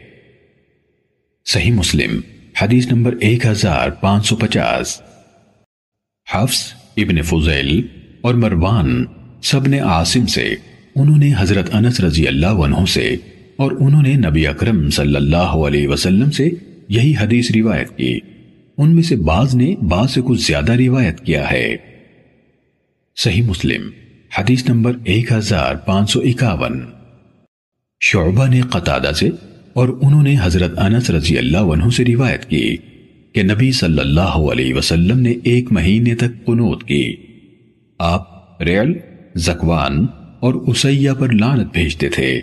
Speaker 1: صحیح مسلم، حدیث نمبر ایک ہزار پانچ سو پچاس۔ حفظ ابن فضیل اور مروان سب نے عاصم سے انہوں نے حضرت انس رضی اللہ عنہ سے اور انہوں نے نبی اکرم صلی اللہ علیہ وسلم سے یہی حدیث روایت کی۔ ان میں سے بعض نے بعض سے کچھ زیادہ روایت کیا ہے۔ صحیح مسلم، حدیث نمبر ایک ہزار پانچ سو اکاون۔ شعبہ نے قطادہ سے اور انہوں نے حضرت انس رضی اللہ عنہ سے روایت کی کہ نبی صلی اللہ علیہ وسلم نے ایک مہینے تک قنوت کی۔ آپ ریل، زکوان اور اسیہ پر لانت بھیجتے تھے،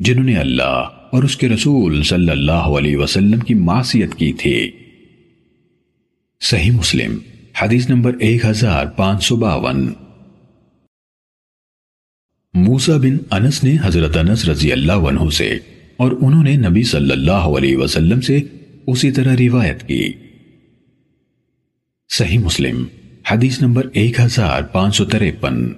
Speaker 1: جنہوں نے اللہ اور اس کے رسول صلی اللہ علیہ وسلم کی معصیت کی تھی۔ صحیح مسلم، حدیث نمبر ایک ہزار پانچ سو باون۔ موسا بن انس نے حضرت انس رضی اللہ عنہ سے اور انہوں نے نبی صلی اللہ علیہ وسلم سے اسی طرح روایت کی۔ صحیح مسلم، حدیث نمبر ایک ہزار پانچ سو تریپن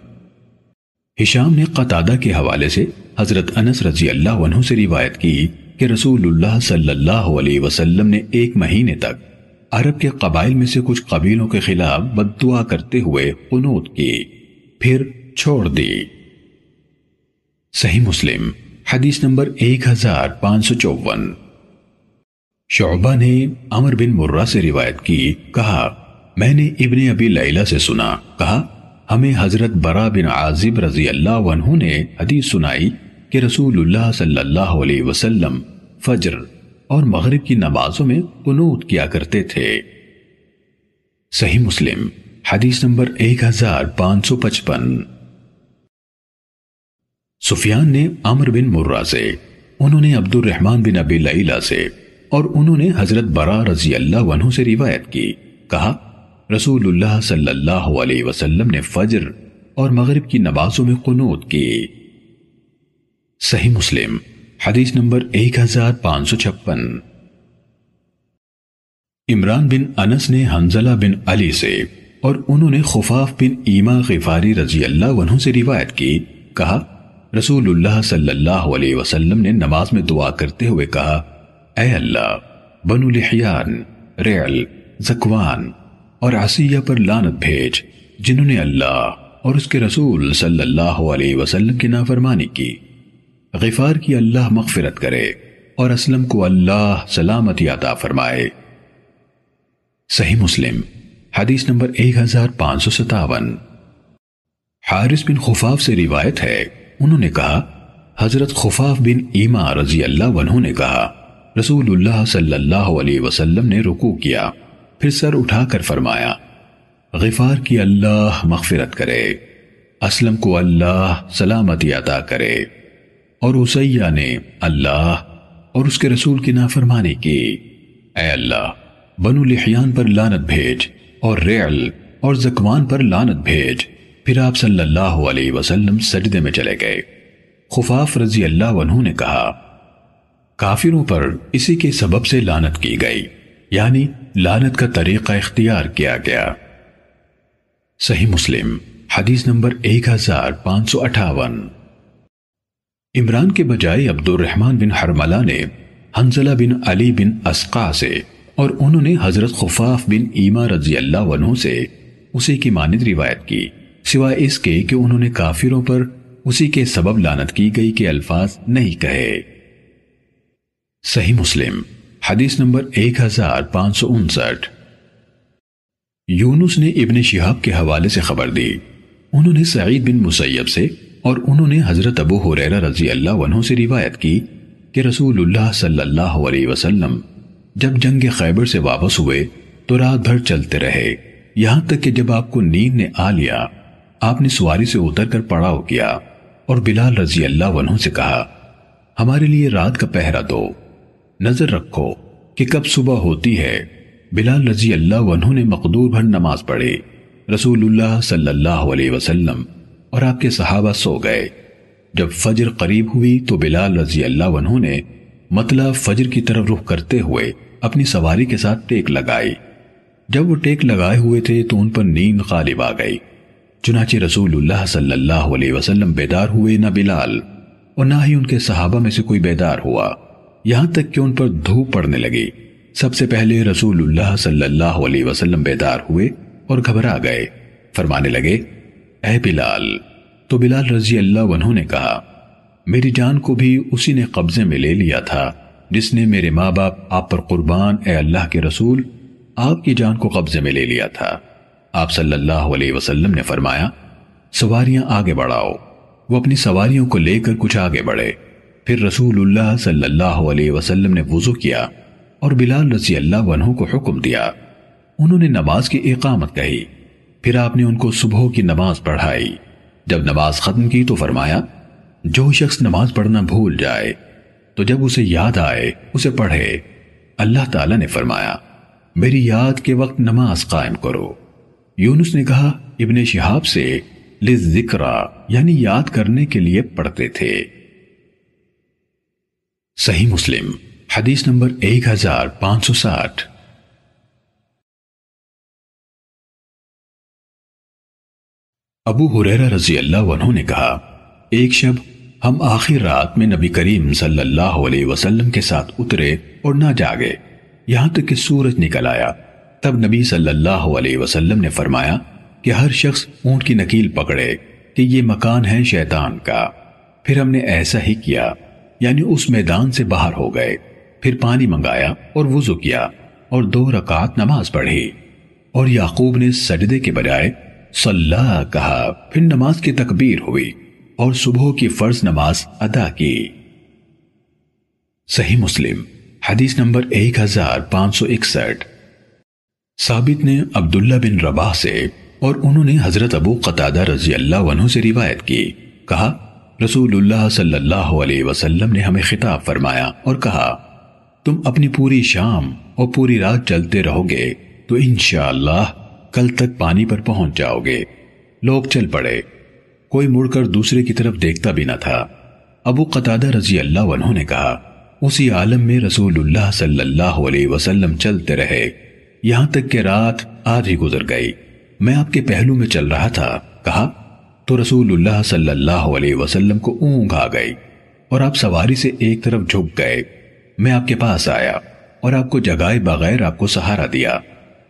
Speaker 1: ہشام نے قطادہ کے حوالے سے حضرت انس رضی اللہ عنہ سے روایت کی کہ رسول اللہ صلی اللہ علیہ وسلم نے ایک مہینے تک عرب کے قبائل میں سے کچھ قبیلوں کے خلاف بد دعا کرتے ہوئے قنوت کی، پھر چھوڑ دی۔ صحیح مسلم، حدیث نمبر ایک ہزار پانچ سو چوون شعبہ نے عمر بن مرہ سے روایت کی، کہا، میں نے ابن ابی لیلہ سے سنا، کہا ہمیں حضرت برا بن عازب رضی اللہ عنہ نے حدیث سنائی کہ رسول اللہ صلی اللہ علیہ وسلم فجر اور مغرب کی نمازوں میں قنوت کیا کرتے تھے۔ صحیح مسلم، حدیث نمبر ایک ہزار پانچ سو پچپن۔ سفیان نے عمر بن مرہ سے، انہوں نے عبد الرحمن بن ابی لیلہ سے اور انہوں نے حضرت برا رضی اللہ عنہ سے روایت کی۔ کہا رسول اللہ صلی اللہ علیہ وسلم نے فجر اور مغرب کی نمازوں میں قنوت کی۔ صحیح مسلم، حدیث نمبر ایک ہزار پانچ سو چھپن۔ عمران بن انس نے حنزلہ بن علی سے اور انہوں نے خفاف بن ایما غفاری رضی اللہ عنہ سے روایت کی، کہا، رسول اللہ صلی اللہ علیہ وسلم نے نماز میں دعا کرتے ہوئے کہا، اے اللہ، بنو لحیان ریل زکوان اور عصیہ پر لانت بھیج، جنہوں نے اللہ اور اس کے رسول صلی اللہ علیہ وسلم کی نافرمانی کی۔ غفار کی اللہ مغفرت کرے اور اسلم کو اللہ سلامتی عطا فرمائے۔ صحیح مسلم، حدیث نمبر ایک ہزار پانچ سو ستاون۔ حارث بن خفاف سے روایت ہے، انہوں نے کہا، حضرت خفاف بن ایما رضی اللہ عنہ نے کہا، رسول اللہ صلی اللہ علیہ وسلم نے رکوع کیا۔ پھر سر اٹھا کر فرمایا، غفار کی اللہ مغفرت کرے، اسلم کو اللہ سلامتی عطا کرے۔ اور اسیہ نے اللہ اور اس کے رسول کی نافرمانی کی۔ اے اللہ، بنو لحیان پر لانت بھیج اور ریعل اور زکوان پر لانت بھیج۔ پھر آپ صلی اللہ علیہ وسلم سجدے میں چلے گئے۔ خفاف رضی اللہ عنہ نے کہا، کافروں پر اسی کے سبب سے لانت کی گئی۔ یعنی لانت کا طریقہ اختیار کیا گیا۔ صحیح مسلم، حدیث نمبر ایک ہزار پانچ سو اٹھاون۔ عمران کے بجائے عبد الرحمن بن حرملہ نے حنزلہ بن علی بن اسقا سے اور انہوں نے حضرت خفاف بن ایمہ رضی اللہ عنہ سے اسی کی مانند روایت کی۔ سوائے اس کے کہ انہوں نے کافروں پر اسی کے سبب لانت کی گئی کہ الفاظ نہیں کہے۔ صحیح مسلم حدیث نمبر ایک ہزار پانچ سو انسٹھ۔ یونس نے ابن شہاب کے حوالے سے خبر دی۔ انہوں نے سعید بن مسیب سے اور انہوں نے حضرت ابو حریرہ رضی اللہ عنہ سے روایت کی کہ رسول اللہ صلی اللہ علیہ وسلم جب جنگ خیبر سے واپس ہوئے تو رات بھر چلتے رہے۔ یہاں تک کہ جب آپ کو نیند نے آ لیا، آپ نے سواری سے اتر کر پڑاؤ کیا اور بلال رضی اللہ عنہ سے کہا، ہمارے لیے رات کا پہرا دو۔ نظر رکھو کہ کب صبح ہوتی ہے۔ بلال رضی اللہ عنہ نے مقدور بھر نماز پڑھی۔ رسول اللہ صلی اللہ علیہ وسلم اور آپ کے صحابہ سو گئے۔ جب فجر قریب ہوئی تو بلال رضی اللہ عنہ نے مطلب فجر کی طرف رخ کرتے ہوئے اپنی سواری کے ساتھ ٹیک لگائی۔ جب وہ ٹیک لگائے ہوئے تھے تو ان پر نیند غالب آ گئی۔ چنانچہ رسول اللہ صلی اللہ علیہ وسلم بیدار ہوئے نہ بلال اور نہ ہی ان کے صحابہ میں سے کوئی بیدار ہوا۔ یہاں تک کہ ان پر دھوپ پڑنے لگی۔ سب سے پہلے رسول اللہ صلی اللہ علیہ وسلم بیدار ہوئے اور گھبرا گئے۔ فرمانے لگے، اے بلال، تو بلال رضی اللہ عنہ نے کہا، میری جان کو بھی اسی نے قبضے میں لے لیا تھا، جس نے میرے ماں باپ آپ پر قربان، اے اللہ کے رسول، آپ کی جان کو قبضے میں لے لیا تھا۔ آپ صلی اللہ علیہ وسلم نے فرمایا، سواریاں آگے بڑھاؤ۔ وہ اپنی سواریوں کو لے کر کچھ آگے بڑھے۔ پھر رسول اللہ صلی اللہ علیہ وسلم نے وضو کیا اور بلال رضی اللہ عنہ کو حکم دیا۔ انہوں نے نماز کی اقامت کہی۔ پھر آپ نے ان کو صبح کی نماز پڑھائی۔ جب نماز ختم کی تو فرمایا، جو شخص نماز پڑھنا بھول جائے، تو جب اسے یاد آئے، اسے پڑھے۔ اللہ تعالیٰ نے فرمایا، میری یاد کے وقت نماز قائم کرو۔ یونس نے کہا، ابن شہاب سے ذکرہ یعنی یاد کرنے کے لیے پڑھتے تھے۔ صحیح مسلم، حدیث نمبر ایک ہزار پانچ سو ساٹھ۔ ابو حریرہ رضی اللہ عنہ نے کہا، ایک شب ہم آخر رات میں نبی کریم صلی اللہ علیہ وسلم کے ساتھ اترے اور نہ جاگے، یہاں تک کہ سورج نکل آیا۔ تب نبی صلی اللہ علیہ وسلم نے فرمایا کہ ہر شخص اونٹ کی نکیل پکڑے کہ یہ مکان ہے شیطان کا۔ پھر ہم نے ایسا ہی کیا۔ یعنی اس میدان سے باہر ہو گئے۔ پھر پانی منگایا اور وضو کیا اور دو رکعت نماز پڑھی۔ اور یعقوب نے سجدے کے بجائے صلاح کہا پھر نماز کی تکبیر ہوئی اور صبح کی فرض نماز ادا کی۔ صحیح مسلم، حدیث نمبر ایک ہزار پانچ سو اکسٹھ۔ ثابت نے عبداللہ بن رباح سے اور انہوں نے حضرت ابو قطادہ رضی اللہ عنہ سے روایت کی۔ کہا رسول اللہ صلی اللہ علیہ وسلم نے ہمیں خطاب فرمایا اور کہا، تم اپنی پوری شام اور پوری رات چلتے رہو گے تو انشاءاللہ کل تک پانی پر پہنچ جاؤ گے۔ لوگ چل پڑے۔ کوئی مڑ کر دوسرے کی طرف دیکھتا بھی نہ تھا۔ ابو قطادہ رضی اللہ عنہ نے کہا، اسی عالم میں رسول اللہ صلی اللہ علیہ وسلم چلتے رہے۔ یہاں تک کہ رات آدھی گزر گئی۔ میں آپ کے پہلو میں چل رہا تھا۔ کہا تو رسول اللہ صلی اللہ علیہ وسلم کو اونگ آ گئی اور آپ سواری سے ایک طرف جھک گئے۔ میں آپ کے پاس آیا اور آپ کو جگائے بغیر آپ کو سہارا دیا،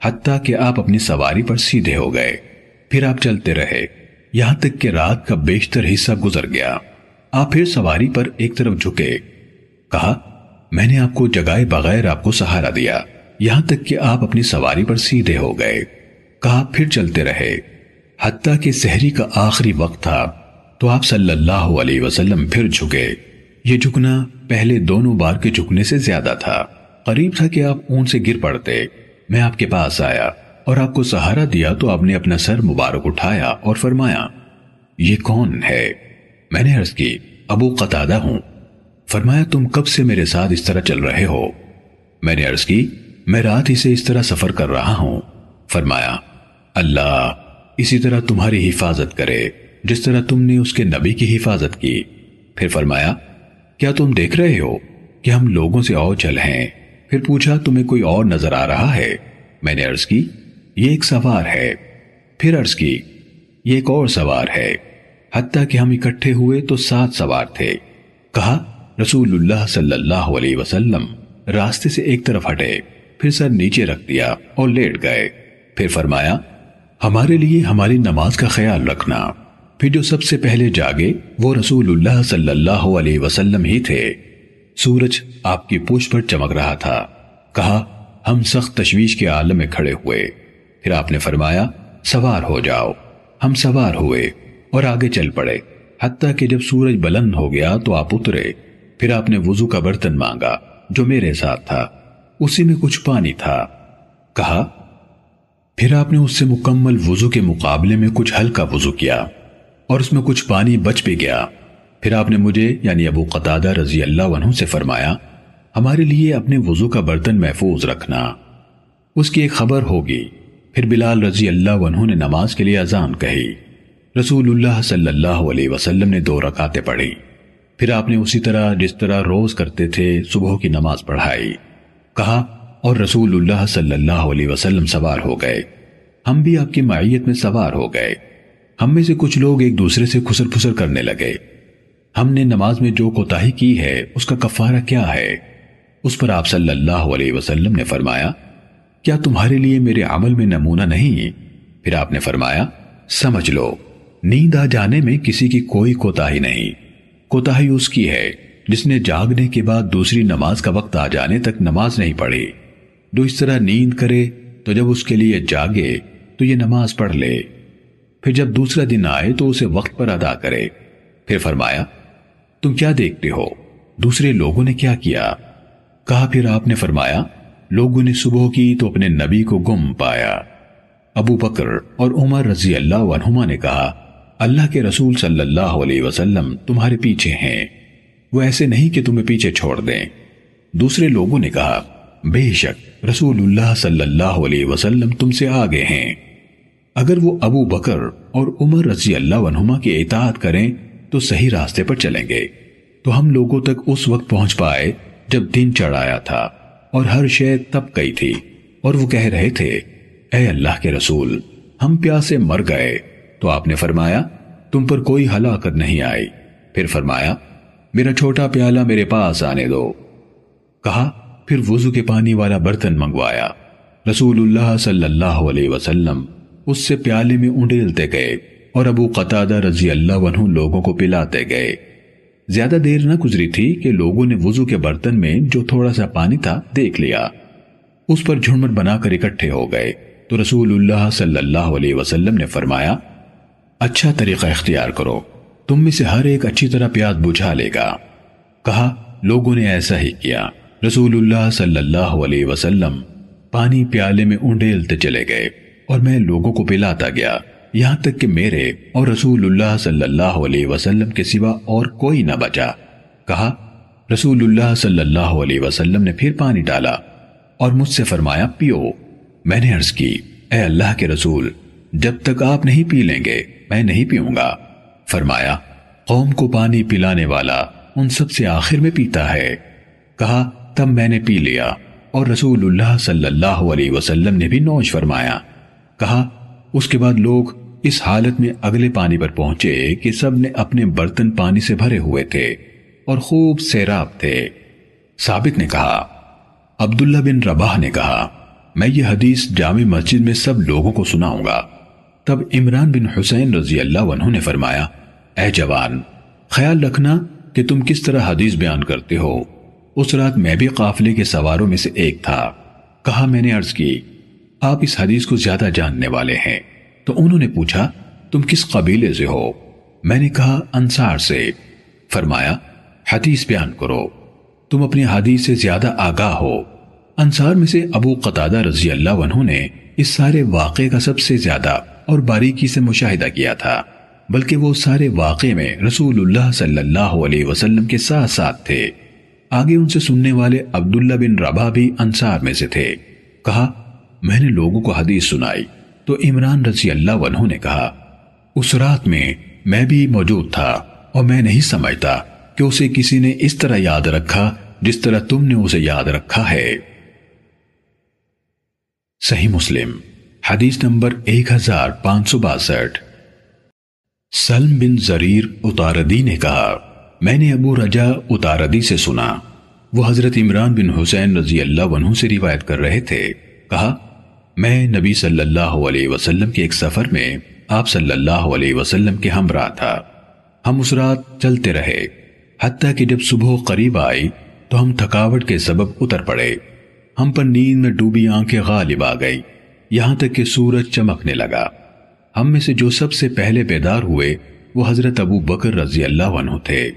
Speaker 1: حتیٰ کہ آپ اپنی سواری پر سیدھے ہو گئے۔ پھر آپ چلتے رہے۔ یہاں تک کہ رات کا بیشتر حصہ گزر گیا۔ آپ پھر سواری پر ایک طرف جھکے۔ کہا، میں نے آپ کو جگائے بغیر آپ کو سہارا دیا۔ یہاں تک کہ آپ اپنی سواری پر سیدھے ہو گئے۔ کہا، پھر چلتے رہے۔ حتیٰ کہ سحری کا آخری وقت تھا، تو آپ صلی اللہ علیہ وسلم پھر جھکے۔ یہ جھکنا پہلے دونوں بار کے جھکنے سے زیادہ تھا۔ قریب تھا کہ آپ اون سے گر پڑتے۔ میں آپ کے پاس آیا اور آپ کو سہارا دیا تو آپ نے اپنا سر مبارک اٹھایا اور فرمایا، یہ کون ہے؟ میں نے عرض کی، ابو قطادہ ہوں۔ فرمایا، تم کب سے میرے ساتھ اس طرح چل رہے ہو؟ میں نے عرض کی، میں رات ہی سے اس طرح سفر کر رہا ہوں۔ فرمایا، اللہ اسی طرح تمہاری حفاظت کرے، جس طرح تم نے اس کے نبی کی حفاظت کی۔ پھر فرمایا، کیا تم دیکھ رہے ہو کہ ہم لوگوں سے اور چل ہیں؟ پھر پوچھا، تمہیں کوئی اور نظر آ رہا ہے؟ میں نے عرض کی، یہ ایک سوار ہے۔ پھر عرض کی، یہ ایک اور سوار ہے۔ حتیٰ کہ ہم اکٹھے ہوئے تو سات سوار تھے۔ کہا، رسول اللہ صلی اللہ علیہ وسلم راستے سے ایک طرف ہٹے، پھر سر نیچے رکھ دیا اور لیٹ گئے۔ پھر فرمایا ہمارے لیے ہماری نماز کا خیال رکھنا۔ پھر جو سب سے پہلے جاگے، وہ رسول اللہ صلی اللہ علیہ وسلم ہی تھے۔ سورج آپ کی پوچھ پر چمک رہا تھا۔ کہا، ہم سخت تشویش کے عالم میں کھڑے ہوئے۔ پھر آپ نے فرمایا، سوار ہو جاؤ۔ ہم سوار ہوئے اور آگے چل پڑے۔ حتیٰ کہ جب سورج بلند ہو گیا تو آپ اترے۔ پھر آپ نے وضو کا برتن مانگا، جو میرے ساتھ تھا۔ اسی میں کچھ پانی تھا۔ کہا پھر آپ نے اس سے مکمل وضو کے مقابلے میں کچھ ہلکا وضو کیا اور اس میں کچھ پانی بچ بھی گیا۔ پھر آپ نے مجھے یعنی ابو قطادہ رضی اللہ عنہ سے فرمایا، ہمارے لیے اپنے وضو کا برتن محفوظ رکھنا۔ اس کی ایک خبر ہوگی۔ پھر بلال رضی اللہ عنہ نے نماز کے لیے اذان کہی۔ رسول اللہ صلی اللہ علیہ وسلم نے دو رکعتیں پڑھی۔ پھر آپ نے اسی طرح جس طرح روز کرتے تھے، صبح کی نماز پڑھائی۔ کہا اور رسول اللہ صلی اللہ علیہ وسلم سوار ہو گئے۔ ہم بھی آپ کی معیت میں سوار ہو گئے۔ ہم میں سے کچھ لوگ ایک دوسرے سے خسر پھسر کرنے لگے۔ ہم نے نماز میں جو کوتاہی کی ہے، اس کا کفارہ کیا ہے؟ اس پر آپ صلی اللہ علیہ وسلم نے فرمایا، کیا تمہارے لیے میرے عمل میں نمونہ نہیں؟ پھر آپ نے فرمایا، سمجھ لو، نیند آ جانے میں کسی کی کوئی کوتاہی نہیں۔ کوتاہی اس کی ہے، جس نے جاگنے کے بعد دوسری نماز کا وقت آ جانے تک نماز نہیں پڑھی۔ جو اس طرح نیند کرے تو جب اس کے لیے جاگے تو یہ نماز پڑھ لے۔ پھر جب دوسرا دن آئے تو اسے وقت پر ادا کرے۔ پھر فرمایا، تم کیا دیکھتے ہو؟ دوسرے لوگوں نے کیا کیا؟ کہا، پھر آپ نے فرمایا، لوگوں نے صبح کی تو اپنے نبی کو گم پایا۔ ابو بکر اور عمر رضی اللہ عنہما نے کہا، اللہ کے رسول صلی اللہ علیہ وسلم تمہارے پیچھے ہیں، وہ ایسے نہیں کہ تمہیں پیچھے چھوڑ دیں۔ دوسرے لوگوں نے کہا بے شک رسول اللہ صلی اللہ علیہ وسلم تم سے آگے ہیں۔ اگر وہ ابو بکر اور عمر رضی اللہ عنہما کی اطاعت کریں، تو صحیح راستے پر چلیں گے۔ تو ہم لوگوں تک اس وقت پہنچ پائے جب دن چڑھ آیا تھا اور ہر شے تب گئی تھی۔ اور وہ کہہ رہے تھے، اے اللہ کے رسول، ہم پیاسے مر گئے۔ تو آپ نے فرمایا، تم پر کوئی ہلاکت نہیں آئی۔ پھر فرمایا، میرا چھوٹا پیالہ میرے پاس آنے دو۔ کہا پھر وضو کے پانی والا برتن منگوایا۔ رسول اللہ صلی اللہ علیہ وسلم اس سے پیالے میں انڈیلتے گئے اور ابو قطادہ رضی اللہ عنہ لوگوں کو پلاتے گئے۔ زیادہ دیر نہ گزری تھی کہ لوگوں نے وضو کے برتن میں جو تھوڑا سا پانی تھا دیکھ لیا۔ اس پر جھنمٹ بنا کر اکٹھے ہو گئے۔ تو رسول اللہ صلی اللہ علیہ وسلم نے فرمایا اچھا طریقہ اختیار کرو، تم میں سے ہر ایک اچھی طرح پیاز بجھا لے گا۔ کہا، لوگوں نے ایسا ہی کیا۔ رسول اللہ صلی اللہ علیہ وسلم پانی پیالے میں انڈیلتے چلے گئے اور میں لوگوں کو پلاتا گیا یہاں تک کہ میرے اور رسول اللہ صلی اللہ علیہ وسلم کے سوا اور کوئی نہ بچا کہا رسول اللہ صلی اللہ علیہ وسلم نے پھر پانی ڈالا اور مجھ سے فرمایا پیو میں نے عرض کی اے اللہ کے رسول جب تک آپ نہیں پی لیں گے میں نہیں پیوں گا فرمایا قوم کو پانی پلانے والا ان سب سے آخر میں پیتا ہے کہا تب میں نے پی لیا اور رسول اللہ صلی اللہ علیہ وسلم نے بھی نوش فرمایا۔ کہا، اس کے بعد لوگ اس حالت میں اگلے پانی پر پہنچے کہ سب نے اپنے برتن پانی سے بھرے ہوئے تھے اور خوب سیراب تھے۔ ثابت نے کہا، عبداللہ بن رباہ نے کہا، میں یہ حدیث جامع مسجد میں سب لوگوں کو سناؤں گا۔ تب عمران بن حسین رضی اللہ عنہ نے فرمایا، اے جوان، خیال رکھنا کہ تم کس طرح حدیث بیان کرتے ہو۔ اس رات میں بھی قافلے کے سواروں میں سے ایک تھا۔ کہا میں نے عرض کی، آپ اس حدیث کو زیادہ جاننے والے ہیں۔ تو انہوں نے پوچھا، تم کس قبیلے سے ہو؟ میں نے کہا، انصار سے۔ فرمایا، حدیث بیان کرو۔ تم اپنی حدیث سے زیادہ آگاہ ہو۔ انصار میں سے ابو قطادہ رضی اللہ عنہ نے اس سارے واقعے کا سب سے زیادہ اور باریکی سے مشاہدہ کیا تھا، بلکہ وہ سارے واقعے میں رسول اللہ صلی اللہ علیہ وسلم کے ساتھ ساتھ تھے۔ آگے ان سے سننے والے عبداللہ بن ربا بھی انصار میں سے تھے۔ کہا، میں نے لوگوں کو حدیث سنائی۔ تو عمران رضی اللہ عنہ نے کہا، اس رات میں میں بھی موجود تھا اور میں نہیں سمجھتا کہ اسے کسی نے اس طرح یاد رکھا جس طرح تم نے اسے یاد رکھا ہے۔ صحیح مسلم، حدیث نمبر ایک ہزار پانچ سو باسٹھ۔ سلم بن زریر اتاردی نے کہا میں نے ابو رجا اتاردی سے سنا۔ وہ حضرت عمران بن حسین رضی اللہ عنہ سے روایت کر رہے تھے۔ کہا، میں نبی صلی اللہ علیہ وسلم کے ایک سفر میں آپ صلی اللہ علیہ وسلم کے ہمراہ تھا۔ ہم اس رات چلتے رہے۔ حتیٰ کہ جب صبح قریب آئی تو ہم تھکاوٹ کے سبب اتر پڑے۔ ہم پر نیند میں ڈوبی آنکھیں غالب آ گئی یہاں تک کہ سورج چمکنے لگا۔ ہم میں سے جو سب سے پہلے بیدار ہوئے وہ حضرت ابو بکر رضی اللہ عنہ تھے۔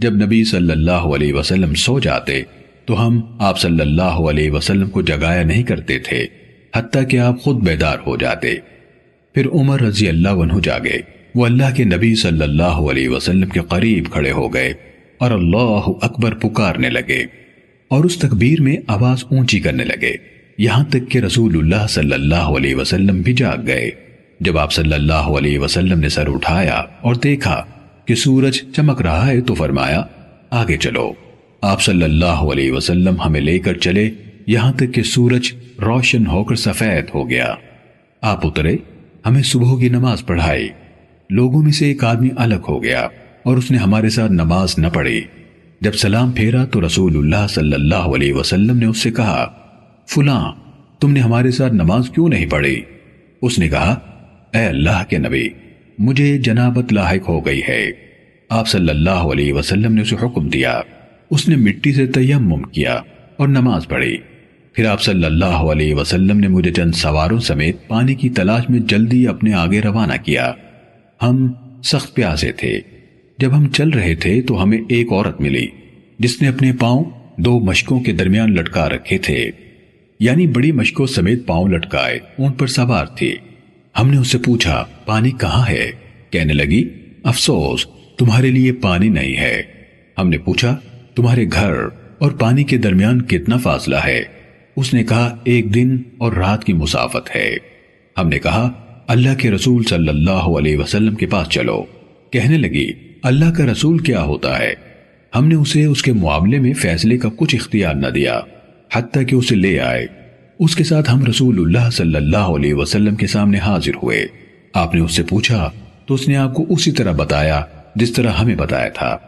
Speaker 1: جب نبی صلی اللہ علیہ وسلم سو جاتے، تو ہم آپ صلی اللہ علیہ وسلم کو جگایا نہیں کرتے تھے، حتیٰ کہ آپ خود بیدار ہو جاتے۔ پھر عمر رضی اللہ عنہ جاگے، وہ اللہ کے نبی صلی اللہ علیہ وسلم کے قریب کھڑے ہو گئے اور اللہ اکبر پکارنے لگے اور اس تکبیر میں آواز اونچی کرنے لگے۔ یہاں تک کہ رسول اللہ صلی اللہ علیہ وسلم بھی جاگ گئے۔ جب آپ صلی اللہ علیہ وسلم نے سر اٹھایا اور دیکھا کہ سورج چمک رہا ہے تو فرمایا، آگے چلو۔ آپ صلی اللہ علیہ وسلم ہمیں لے کر چلے، یہاں تک کہ سورج روشن ہو کر سفید ہو گیا۔ آپ اترے، ہمیں صبح کی نماز پڑھائی۔ لوگوں میں سے ایک آدمی الگ ہو گیا اور اس نے ہمارے ساتھ نماز نہ پڑھی۔ جب سلام پھیرا تو رسول اللہ صلی اللہ علیہ وسلم نے اس سے کہا، فلاں، تم نے ہمارے ساتھ نماز کیوں نہیں پڑھی؟ اس نے کہا، اے اللہ کے نبی مجھے جنابت لاحق ہو گئی ہے۔ آپ صلی اللہ علیہ وسلم نے اسے حکم دیا۔ اس نے مٹی سے تیمم کیا اور نماز پڑھی۔ پھر آپ صلی اللہ علیہ وسلم نے مجھے چند سواروں سمیت پانی کی تلاش میں جلدی اپنے آگے روانہ کیا۔ ہم سخت پیاسے تھے۔ جب ہم چل رہے تھے تو ہمیں ایک عورت ملی، جس نے اپنے پاؤں دو مشکوں کے درمیان لٹکا رکھے تھے۔ یعنی بڑی مشکوں سمیت پاؤں لٹکائے اون پر سوار تھی۔ ہم نے اس سے پوچھا، پانی کہاں ہے؟ کہنے لگی، افسوس، تمہارے لیے پانی نہیں ہے۔ ہم نے پوچھا، تمہارے گھر اور پانی کے درمیان کتنا فاصلہ ہے؟ اس نے کہا، ایک دن اور رات کی مسافت ہے۔ ہم نے کہا، اللہ کے رسول صلی اللہ علیہ وسلم کے پاس چلو۔ کہنے لگی، اللہ کا رسول کیا ہوتا ہے؟ ہم نے اسے اس کے معاملے میں فیصلے کا کچھ اختیار نہ دیا، حتیٰ کہ اسے لے آئے۔ اس کے ساتھ ہم رسول اللہ صلی اللہ علیہ وسلم کے سامنے حاضر ہوئے۔ آپ نے اس سے پوچھا، تو اس نے آپ کو اسی طرح بتایا جس طرح ہمیں بتایا تھا۔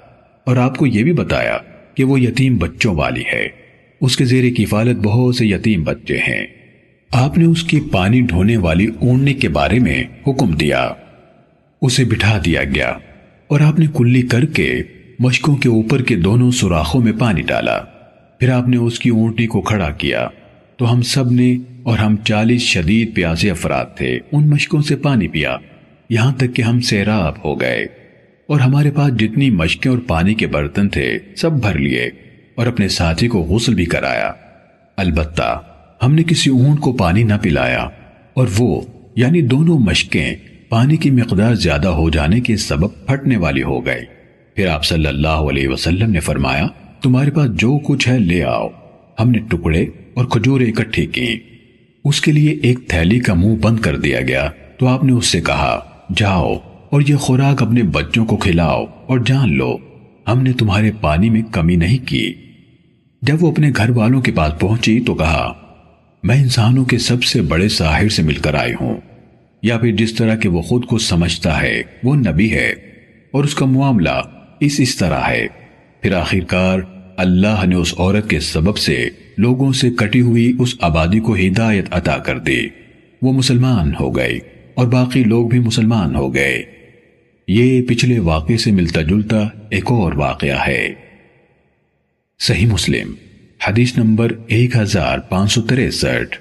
Speaker 1: اور آپ کو یہ بھی بتایا کہ وہ یتیم بچوں والی ہے۔ اس کے زیر کفالت بہت سے یتیم بچے ہیں۔ آپ نے اس کی پانی ڈھونے والی اوننے کے بارے میں حکم دیا۔ اسے بٹھا دیا گیا اور آپ نے کلی کر کے مشکوں کے اوپر کے دونوں سوراخوں میں پانی ڈالا۔ پھر آپ نے اس کی اونٹی کو کھڑا کیا۔ تو ہم سب نے اور ہم چالیس شدید پیاسے افراد تھے۔ ان مشکوں سے پانی پیا۔ یہاں تک کہ ہم سیراب ہو گئے۔ اور ہمارے پاس جتنی مشکیں اور پانی کے برتن تھے، سب بھر لیے اور اپنے ساتھی کو غسل بھی کرایا۔ البتہ ہم نے کسی اونٹ کو پانی نہ پلایا اور وہ یعنی دونوں مشکیں، پانی کی مقدار زیادہ ہو جانے کے سبب پھٹنے والی ہو گئے۔ پھر آپ صلی اللہ علیہ وسلم نے فرمایا، تمہارے پاس جو کچھ ہے لے آؤ۔ ہم نے ٹکڑے اور کھجورے اکٹھی کی اس کے لیے ایک تھیلی کا منہ بند کر دیا گیا۔ تو آپ نے اس سے کہا، جاؤ اور یہ خوراک اپنے بچوں کو کھلاؤ اور جان لو، ہم نے تمہارے پانی میں کمی نہیں کی۔ جب وہ اپنے گھر والوں کے پاس پہنچی تو کہا، میں انسانوں کے سب سے بڑے ساحر سے مل کر آئی ہوں۔ یا پھر جس طرح کہ وہ خود کو سمجھتا ہے، وہ نبی ہے اور اس کا معاملہ اس اس طرح ہے۔ پھر آخرکار اللہ نے اس عورت کے سبب سے لوگوں سے کٹی ہوئی اس آبادی کو ہدایت عطا کر دی وہ مسلمان ہو گئے اور باقی لوگ بھی مسلمان ہو گئے۔ یہ پچھلے واقعے سے ملتا جلتا ایک اور واقعہ ہے۔ صحیح مسلم، حدیث نمبر ایک ہزار پانچ سو تریسٹھ۔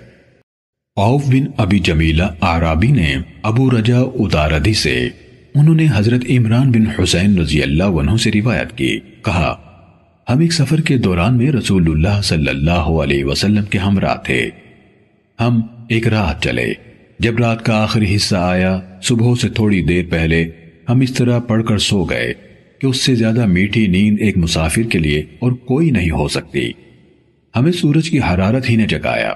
Speaker 1: اوف بن ابی جمیلہ آرابی نے ابو رجا اتاردی سے، انہوں نے حضرت عمران بن حسین رضی اللہ عنہ سے روایت کی، کہا ہم ایک سفر کے دوران میں رسول اللہ صلی اللہ علیہ وسلم کے ہمراہ تھے۔ ہم ایک رات چلے۔ جب رات کا آخری حصہ آیا، صبح سے تھوڑی دیر پہلے ہم اس طرح پڑھ کر سو گئے کہ اس سے زیادہ میٹھی نیند ایک مسافر کے لیے اور کوئی نہیں ہو سکتی۔ ہمیں سورج کی حرارت ہی نے جگایا۔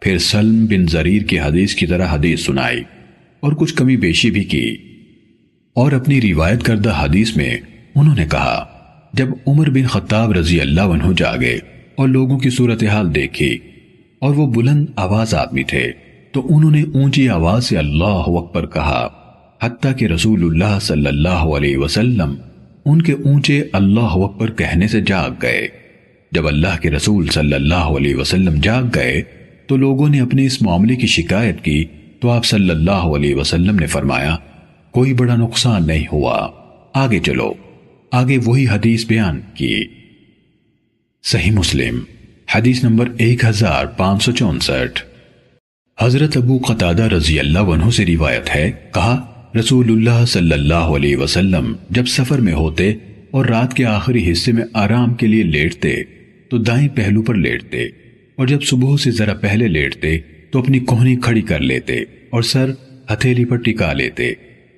Speaker 1: پھر سلم بن زریر کی حدیث کی طرح حدیث سنائی اور کچھ کمی بیشی بھی کی۔ اور اپنی روایت کردہ حدیث میں انہوں نے کہا جب عمر بن خطاب رضی اللہ عنہ جاگے اور لوگوں کی صورتحال دیکھی اور وہ بلند آواز آدمی تھے، تو انہوں نے اونچی آواز سے اللہ اکبر کہا، حتیٰ کہ رسول اللہ صلی اللہ علیہ وسلم ان کے اونچے اللہ اکبر کہنے سے جاگ گئے۔ جب اللہ کے رسول صلی اللہ علیہ وسلم جاگ گئے، تو لوگوں نے اپنے اس معاملے کی شکایت کی۔ تو آپ صلی اللہ علیہ وسلم نے فرمایا، کوئی بڑا نقصان نہیں ہوا، آگے چلو۔ آگے وہی حدیث بیان کی صحیح مسلم، حدیث نمبر ایک ہزار پانچ سو چونسٹھ۔ حضرت ابو قطادہ رضی اللہ عنہ سے روایت ہے، کہا، رسول اللہ صلی اللہ علیہ وسلم جب سفر میں ہوتے اور رات کے آخری حصے میں آرام کے لیے لیٹتے، تو دائیں پہلو پر لیٹتے، اور جب صبح سے ذرا پہلے لیٹتے، تو اپنی کوہنی کھڑی کر لیتے اور سر ہتھیلی پر ٹکا لیتے،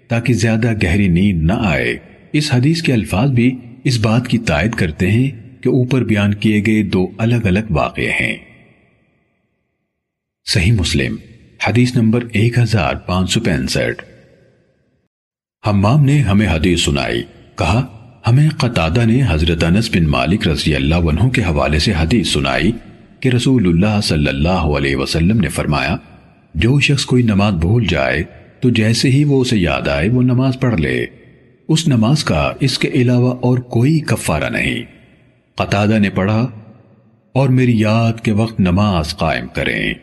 Speaker 1: تاکہ زیادہ گہری نیند نہ آئے۔ اس حدیث کے الفاظ بھی اس بات کی تائید کرتے ہیں کہ اوپر بیان کیے گئے دو الگ الگ واقع ہیں۔ صحیح مسلم، حدیث نمبر ایک ہزار پانچ سو پینسٹھ۔ حمام نے ہمیں حدیث سنائی، کہا، ہمیں قطادہ نے حضرت انس بن مالک رضی اللہ عنہ کے حوالے سے حدیث سنائی کہ رسول اللہ صلی اللہ علیہ وسلم نے فرمایا، جو شخص کوئی نماز بھول جائے تو جیسے ہی وہ اسے یاد آئے وہ نماز پڑھ لے۔ اس نماز کا اس کے علاوہ اور کوئی کفارہ نہیں۔ قطادہ نے پڑھا، اور میری یاد کے وقت نماز قائم کریں۔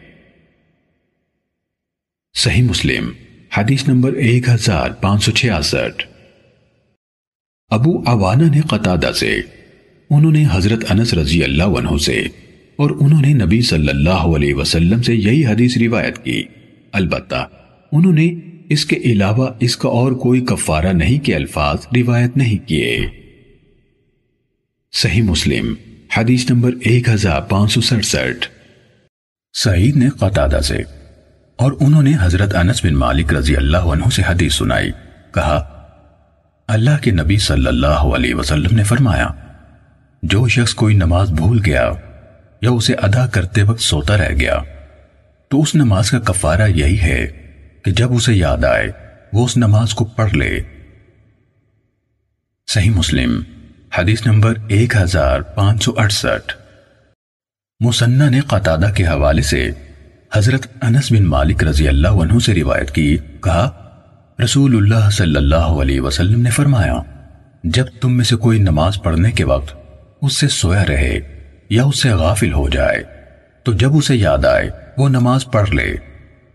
Speaker 1: صحیح مسلم، حدیث نمبر ایک ہزار پانچ سو چھیاسٹھ۔ ابو عوانہ نے قطادہ سے، انہوں نے حضرت انس رضی اللہ عنہ سے، اور انہوں نے نبی صلی اللہ علیہ وسلم سے یہی حدیث روایت کی۔ البتہ انہوں نے اس کے علاوہ اس کا اور کوئی کفارہ نہیں کے الفاظ روایت نہیں کیے۔ صحیح مسلم، حدیث نمبر ایک ہزار پانچ سو سڑسٹھ۔ سعید نے قطادہ سے اور انہوں نے حضرت انس بن مالک رضی اللہ عنہ سے حدیث سنائی۔ کہا، اللہ کے نبی صلی اللہ علیہ وسلم نے فرمایا، جو شخص کوئی نماز بھول گیا یا اسے ادا کرتے وقت سوتا رہ گیا، تو اس نماز کا کفارہ یہی ہے کہ جب اسے یاد آئے، وہ اس نماز کو پڑھ لے۔ صحیح مسلم، حدیث نمبر ایک ہزار پانچ سو اڑسٹھ۔ مسنہ نے قطادہ کے حوالے سے حضرت انس بن مالک رضی اللہ عنہ سے روایت کی، کہا، رسول اللہ صلی اللہ علیہ وسلم نے فرمایا، جب تم میں سے کوئی نماز پڑھنے کے وقت اس سے سویا رہے یا اس سے غافل ہو جائے، تو جب اسے یاد آئے، وہ نماز پڑھ لے۔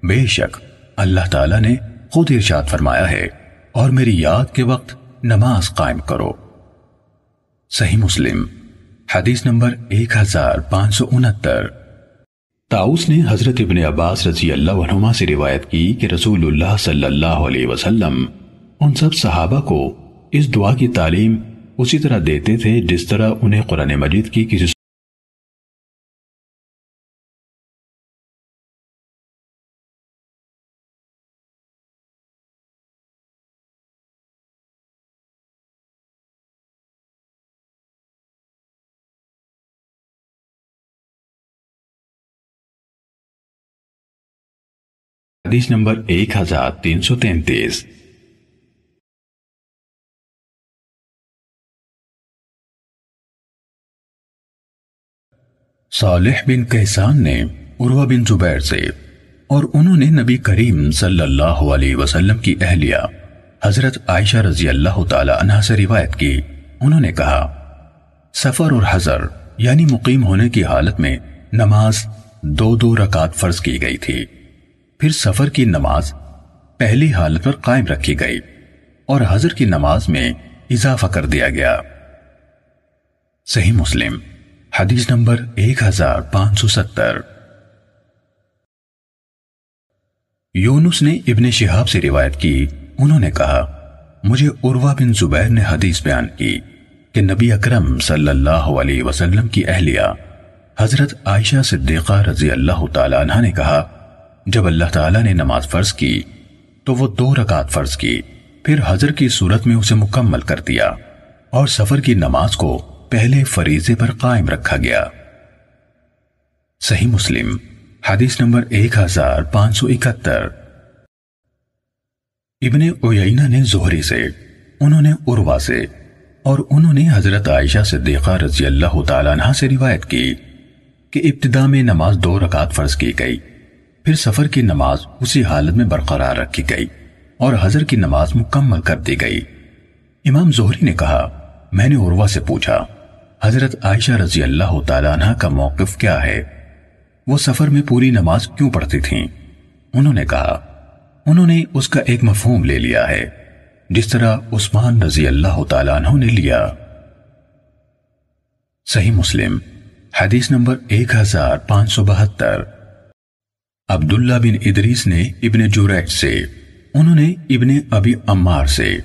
Speaker 1: بے شک اللہ تعالیٰ نے خود ارشاد فرمایا ہے، اور میری یاد کے وقت نماز قائم کرو۔ صحیح مسلم، حدیث نمبر ایک ہزار پانچ سو انہتر۔ تاؤس نے حضرت ابن عباس رضی اللہ عنہما سے روایت کی کہ رسول اللہ صلی اللہ علیہ وسلم ان سب صحابہ کو اس دعا کی تعلیم اسی طرح دیتے تھے جس طرح انہیں قرآن مجید کی کسی حدیث نمبر ایک ہزار تین سو تینتیس۔ صالح بن کہسان نے عروہ بن زبیر سے اور انہوں نے نبی کریم صلی اللہ علیہ وسلم کی اہلیہ حضرت عائشہ رضی اللہ تعالی عنہ سے روایت کی۔ انہوں نے کہا، سفر اور حضر یعنی مقیم ہونے کی حالت میں نماز دو دو رکعت فرض کی گئی تھی۔ پھر سفر کی نماز پہلی حالت پر قائم رکھی گئی اور حضر کی نماز میں اضافہ کر دیا گیا۔ صحیح مسلم، حدیث نمبر ایک ہزار پانچ سو ستر۔ یونس نے ابن شہاب سے روایت کی۔ انہوں نے کہا، مجھے عروہ بن زبیر نے حدیث بیان کی کہ نبی اکرم صلی اللہ علیہ وسلم کی اہلیہ حضرت عائشہ صدیقہ رضی اللہ تعالیٰ عنہ نے کہا جب اللہ تعالیٰ نے نماز فرض کی، تو وہ دو رکعت فرض کی، پھر حضر کی صورت میں اسے مکمل کر دیا اور سفر کی نماز کو پہلے فریضے پر قائم رکھا گیا۔ صحیح مسلم، حدیث نمبر ایک ہزار پانچ سو اکہتر۔ ابن اوینا نے زہری سے، انہوں نے عروا سے اور انہوں نے حضرت عائشہ صدیقہ رضی اللہ تعالیٰ عنہ سے روایت کی کہ ابتدا میں نماز دو رکعت فرض کی گئی۔ پھر سفر کی نماز اسی حالت میں برقرار رکھی گئی اور حضر کی نماز مکمل کر دی گئی۔ امام زہری نے کہا، میں نے عروہ سے پوچھا، حضرت عائشہ رضی اللہ تعالیٰ عنہ کا موقف کیا ہے؟ وہ سفر میں پوری نماز کیوں پڑھتی تھیں؟ انہوں نے کہا، انہوں نے اس کا ایک مفہوم لے لیا ہے، جس طرح عثمان رضی اللہ تعالیٰ عنہ نے لیا۔ صحیح مسلم، حدیث نمبر ایک ہزار پانچ سو بہتر۔ عبداللہ بن ادریس نے ابن جوریج سے، انہوں نے ابن ابی عمار سے،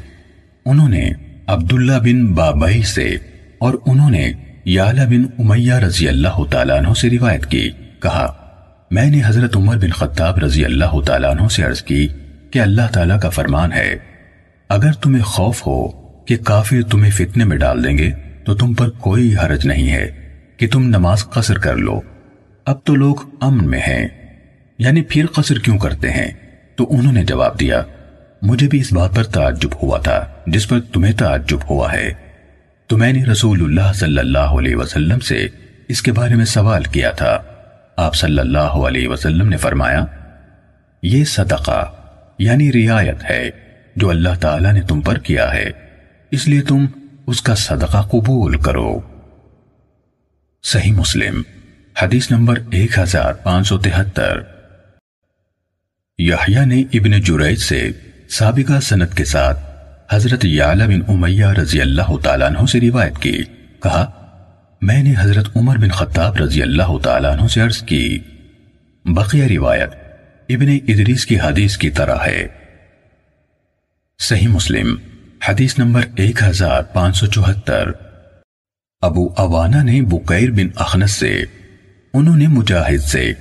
Speaker 1: انہوں نے عبداللہ بن بابئی سے، اور انہوں نے یعلا بن امیہ رضی اللہ تعالیٰ عنہ سے روایت کی، کہا، میں نے حضرت عمر بن خطاب رضی اللہ تعالیٰ عنہ سے عرض کی کہ اللہ تعالیٰ کا فرمان ہے، اگر تمہیں خوف ہو کہ کافر تمہیں فتنے میں ڈال دیں گے، تو تم پر کوئی حرج نہیں ہے کہ تم نماز قصر کر لو۔ اب تو لوگ امن میں ہیں۔ یعنی پھر قصر کیوں کرتے ہیں؟ تو انہوں نے جواب دیا، مجھے بھی اس بات پر تعجب ہوا تھا، جس پر تمہیں تعجب ہوا ہے۔ تو میں نے رسول اللہ صلی اللہ علیہ وسلم سے اس کے بارے میں سوال کیا تھا۔ آپ صلی اللہ علیہ وسلم نے فرمایا، یہ صدقہ یعنی رعایت ہے، جو اللہ تعالیٰ نے تم پر کیا ہے۔ اس لیے تم اس کا صدقہ قبول کرو۔ صحیح مسلم، حدیث نمبر ایک ہزار پانچ سو تہتر۔ یحییٰ نے ابن جریج سے سابقہ سنت کے ساتھ حضرت یعلا بن امیہ رضی اللہ تعالیٰ عنہ سے روایت کی۔ کہا، میں نے حضرت عمر بن خطاب رضی اللہ تعالیٰ عنہ سے عرض کی، بقیہ روایت ابن ادریس کی حدیث کی طرح ہے۔ صحیح مسلم، حدیث نمبر ایک ہزار پانچ سو چوہتر۔ ابو اوانا نے بقیر بن اخنس سے، انہوں نے مجاہد سے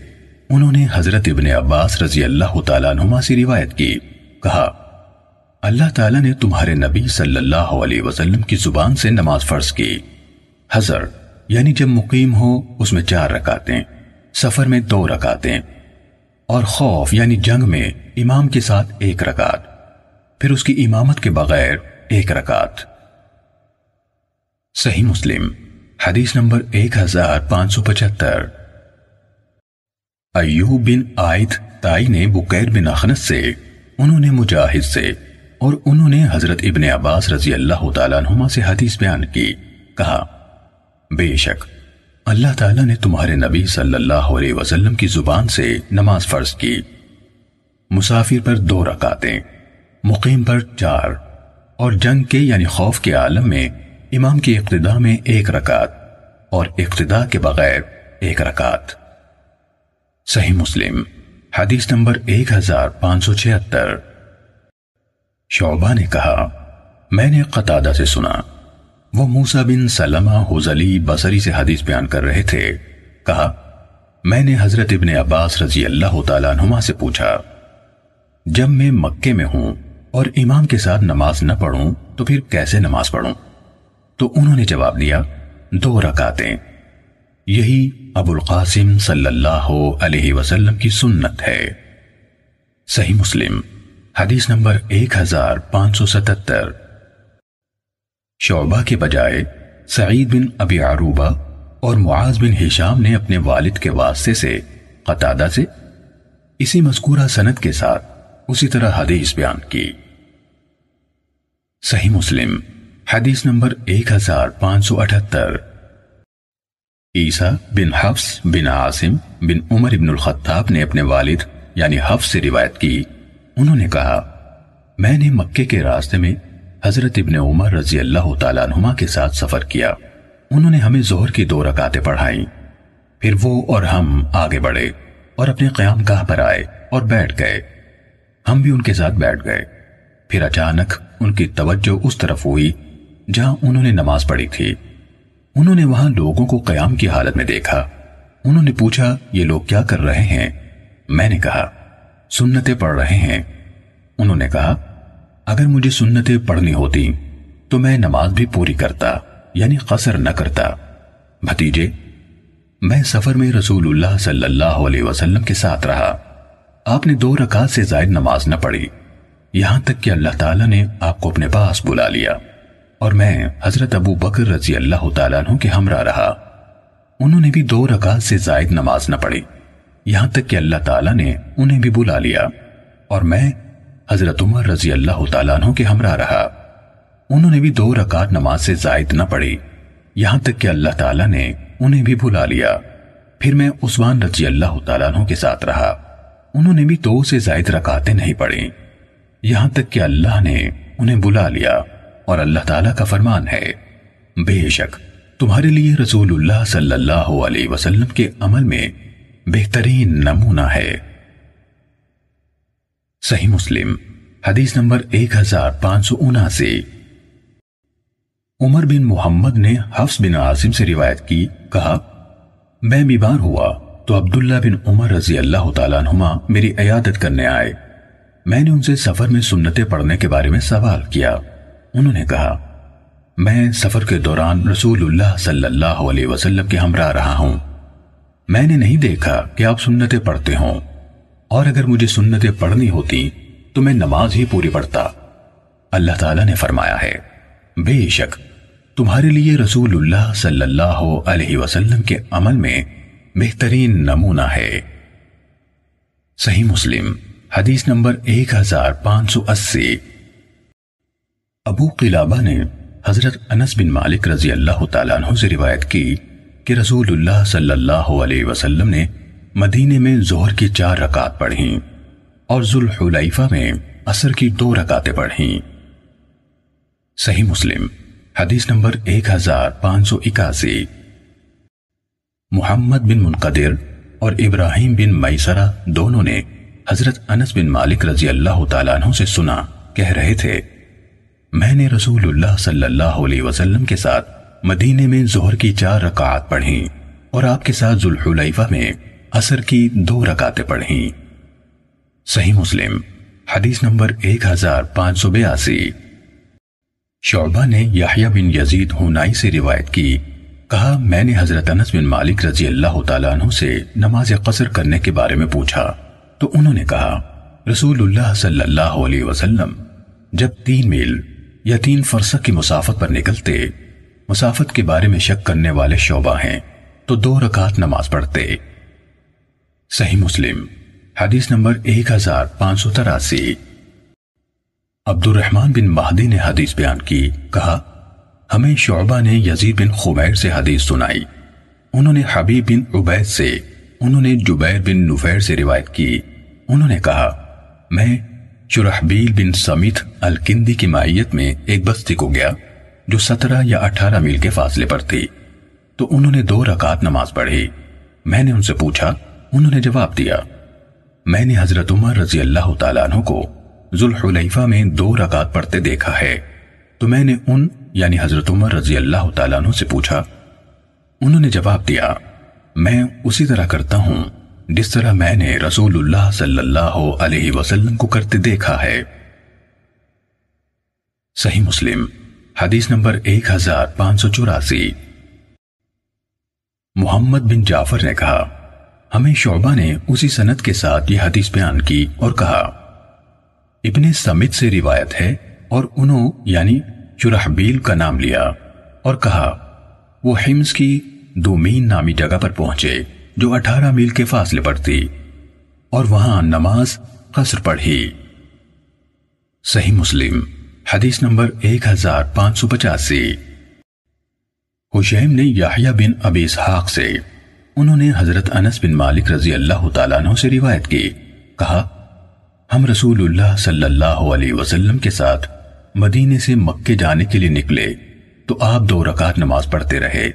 Speaker 1: انہوں نے حضرت ابن عباس رضی اللہ تعالیٰ عنہما سے روایت کی۔ کہا، اللہ تعالیٰ نے تمہارے نبی صلی اللہ علیہ وسلم کی زبان سے نماز فرض کی۔ حضر یعنی جب مقیم ہو، اس میں چار رکاتیں سفر میں دو رکاتیں اور خوف یعنی جنگ میں امام کے ساتھ ایک رکات پھر اس کی امامت کے بغیر ایک رکات صحیح مسلم، حدیث نمبر ایک ہزار پانچ سو پچہتر۔ ایوب بن آئد تائی نے بکیر بن اخنس سے، انہوں نے مجاہد سے، اور انہوں نے حضرت ابن عباس رضی اللہ تعالیٰ عنہما سے حدیث بیان کی، کہا، بے شک، اللہ تعالیٰ نے تمہارے نبی صلی اللہ علیہ وسلم کی زبان سے نماز فرض کی۔ مسافر پر دو رکاتیں مقیم پر چار، اور جنگ کے یعنی خوف کے عالم میں امام کی اقتداء میں ایک رکعت، اور اقتداء کے بغیر ایک رکعت۔ صحیح مسلم، حدیث نمبر ایک ہزار پانچ سو چھہتر۔ شعبہ نے کہا، میں نے قطادہ سے سنا، وہ موسا بن سلمہ حزلی بصری سے حدیث بیان کر رہے تھے۔ کہا، میں نے حضرت ابن عباس رضی اللہ تعالیٰ عنہما سے پوچھا، جب میں مکے میں ہوں اور امام کے ساتھ نماز نہ پڑھوں تو پھر کیسے نماز پڑھوں؟ تو انہوں نے جواب دیا، دو رکاتیں یہی ابو القاسم صلی اللہ علیہ وسلم کی سنت ہے۔ صحیح مسلم، حدیث نمبر 1577 شعبہ کے بجائے، سعید بن ابی عروبہ اور معاذ بن ہشام نے اپنے والد کے واسطے سے قطادہ سے اسی مذکورہ سنت کے ساتھ اسی طرح حدیث بیان کی۔ صحیح مسلم، حدیث نمبر 1578 عیسیٰ بن حفظ بن عاصم بن عمر ابن الخطاب نے اپنے والد یعنی حفظ سے روایت کی۔ انہوں نے کہا، میں نے مکے کے راستے میں حضرت ابن عمر رضی اللہ تعالیٰ عنہما کے ساتھ سفر کیا۔ انہوں نے ہمیں زہر کی دو رکاتیں پڑھائیں۔ پھر وہ اور ہم آگے بڑھے اور اپنے قیام گاہ پر آئے اور بیٹھ گئے۔ ہم بھی ان کے ساتھ بیٹھ گئے۔ پھر اچانک ان کی توجہ اس طرف ہوئی جہاں انہوں نے نماز پڑھی تھی۔ انہوں نے وہاں لوگوں کو قیام کی حالت میں دیکھا۔ انہوں نے پوچھا، یہ لوگ کیا کر رہے ہیں؟ میں نے کہا، سنتیں پڑھ رہے ہیں۔ انہوں نے کہا، اگر مجھے سنتیں پڑھنی ہوتی تو میں نماز بھی پوری کرتا یعنی قصر نہ کرتا۔ بھتیجے، میں سفر میں رسول اللہ صلی اللہ علیہ وسلم کے ساتھ رہا۔ آپ نے دو رکعت سے زائد نماز نہ پڑھی۔ یہاں تک کہ اللہ تعالیٰ نے آپ کو اپنے پاس بلا لیا۔ اور میں حضرت ابو بکر رضی اللہ تعالیٰ عنہ کے ہمراہ رہا۔ انہوں نے بھی دو رکعت سے زائد نماز نہ پڑھی۔ یہاں تک کہ اللہ تعالیٰ نے انہیں بھی بلا لیا۔ اور میں حضرت عمر رضی اللہ تعالیٰ عنہ کے ہمراہ رہا۔ انہوں نے بھی دو رکعت نماز سے زائد نہ پڑی یہاں تک کہ اللہ تعالیٰ نے انہیں بھی بھلا لیا۔ پھر میں عثمان رضی اللہ تعالیٰ عنہ کے ساتھ رہا۔ انہوں نے بھی دو سے زائد رکعتیں نہیں پڑھی یہاں تک کہ اللہ نے انہیں بلا لیا۔ اور اللہ تعالیٰ کا فرمان ہے، بے شک تمہارے لیے رسول اللہ صلی اللہ علیہ وسلم کے عمل میں بہترین نمونہ ہے۔ صحیح مسلم، حدیث نمبر ایک ہزار پانچ سو اناسی۔ عمر بن محمد نے حفظ بن عاصم سے روایت کی، کہا، میں بیمار ہوا تو عبداللہ بن عمر رضی اللہ تعالیٰ عنہما میری عیادت کرنے آئے۔ میں نے ان سے سفر میں سنتیں پڑھنے کے بارے میں سوال کیا۔ انہوں نے کہا، میں سفر کے دوران رسول اللہ صلی اللہ علیہ وسلم کے ہمراہ رہا ہوں۔ میں نے نہیں دیکھا کہ آپ سنتیں پڑھتے ہوں۔ اور اگر مجھے سنتیں پڑھنی ہوتی تو میں نماز ہی پوری پڑھتا۔ اللہ تعالیٰ نے فرمایا ہے، بے شک تمہارے لیے رسول اللہ صلی اللہ علیہ وسلم کے عمل میں بہترین نمونہ ہے۔ صحیح مسلم، حدیث نمبر ایک ہزار پانچ سو اسی۔ ابو قلابہ نے حضرت انس بن مالک رضی اللہ تعالیٰ عنہ سے روایت کی کہ رسول اللہ صلی اللہ علیہ وسلم نے مدینے میں زہر کی چار رکعت پڑھیں اور ذوالحلیفہ میں عصر کی دو رکعتیں پڑھیں۔ صحیح مسلم، حدیث نمبر ایک ہزار پانچ سو اکاسی۔ محمد بن منقدر اور ابراہیم بن میسرہ دونوں نے حضرت انس بن مالک رضی اللہ تعالیٰ عنہ سے سنا، کہہ رہے تھے میں نے رسول اللہ صلی اللہ علیہ وسلم کے ساتھ مدینے میں زہر کی چار رکعات پڑھیں اور آپ کے ساتھ ذوالحلیفہ میں عصر کی دو رکعتیں پڑھیں۔ صحیح مسلم، حدیث نمبر ایک ہزار پانچ سو بیاسی۔ شعبہ نے یحییٰ بن یزید ہونائی سے روایت کی، کہا، میں نے حضرت انس بن مالک رضی اللہ تعالیٰ عنہ سے نماز قصر کرنے کے بارے میں پوچھا۔ تو انہوں نے کہا، رسول اللہ صلی اللہ علیہ وسلم، جب تین میل یا تین فرسک کی مسافت پر نکلتے، مسافت کے بارے میں شک کرنے والے شعبہ ہیں، تو دو رکعت نماز پڑھتے۔ صحیح مسلم، حدیث نمبر ایک ہزار پانچ سو تراسی۔ عبد الرحمن بن مہدی نے حدیث بیان کی، کہا، ہمیں شعبہ نے یزید بن خمیر سے حدیث سنائی۔ انہوں نے حبیب بن عبید سے، انہوں نے جبیر بن نفیر سے روایت کی۔ انہوں نے کہا، میں شرحبیل بن سمیت الکندی کی مائیت میں ایک بستی کو گیا جو سترہ یا اٹھارہ میل کے فاصلے پر تھی۔ تو انہوں نے دو رکعت نماز پڑھی۔ میں نے ان سے پوچھا، انہوں نے جواب دیا، میں نے حضرت عمر رضی اللہ تعالیٰ عنہ کو ذوالحلیفہ میں دو رکعت پڑھتے دیکھا ہے۔ تو میں نے ان یعنی حضرت عمر رضی اللہ تعالیٰ عنہ سے پوچھا، انہوں نے جواب دیا، میں اسی طرح کرتا ہوں۔ جس طرح میں نے رسول اللہ صلی اللہ علیہ وسلم کو کرتے دیکھا ہے۔ صحیح مسلم، حدیث نمبر ایک ہزار پانچ سو چوراسی۔ محمد بن جعفر نے کہا، ہمیں شعبہ نے اسی سنت کے ساتھ یہ حدیث بیان کی اور کہا، ابن سمت سے روایت ہے اور انہوں یعنی چرحبیل کا نام لیا اور کہا، وہ حمز کی دومین نامی جگہ پر پہنچے۔ جو اٹھارہ میل کے فاصلے پر تھی اور وہاں نماز قصر پڑھی۔ صحیح مسلم، حدیث نمبر ایک ہزار پانچ سو پچاسی۔ حشیم نے یحییٰ بن ابی اسحاق سے، انہوں نے حضرت انس بن مالک رضی اللہ تعالیٰ عنہ سے روایت کی، کہا، ہم رسول اللہ صلی اللہ علیہ وسلم کے ساتھ مدینے سے مکے جانے کے لیے نکلے تو آپ دو رکعت نماز پڑھتے رہے،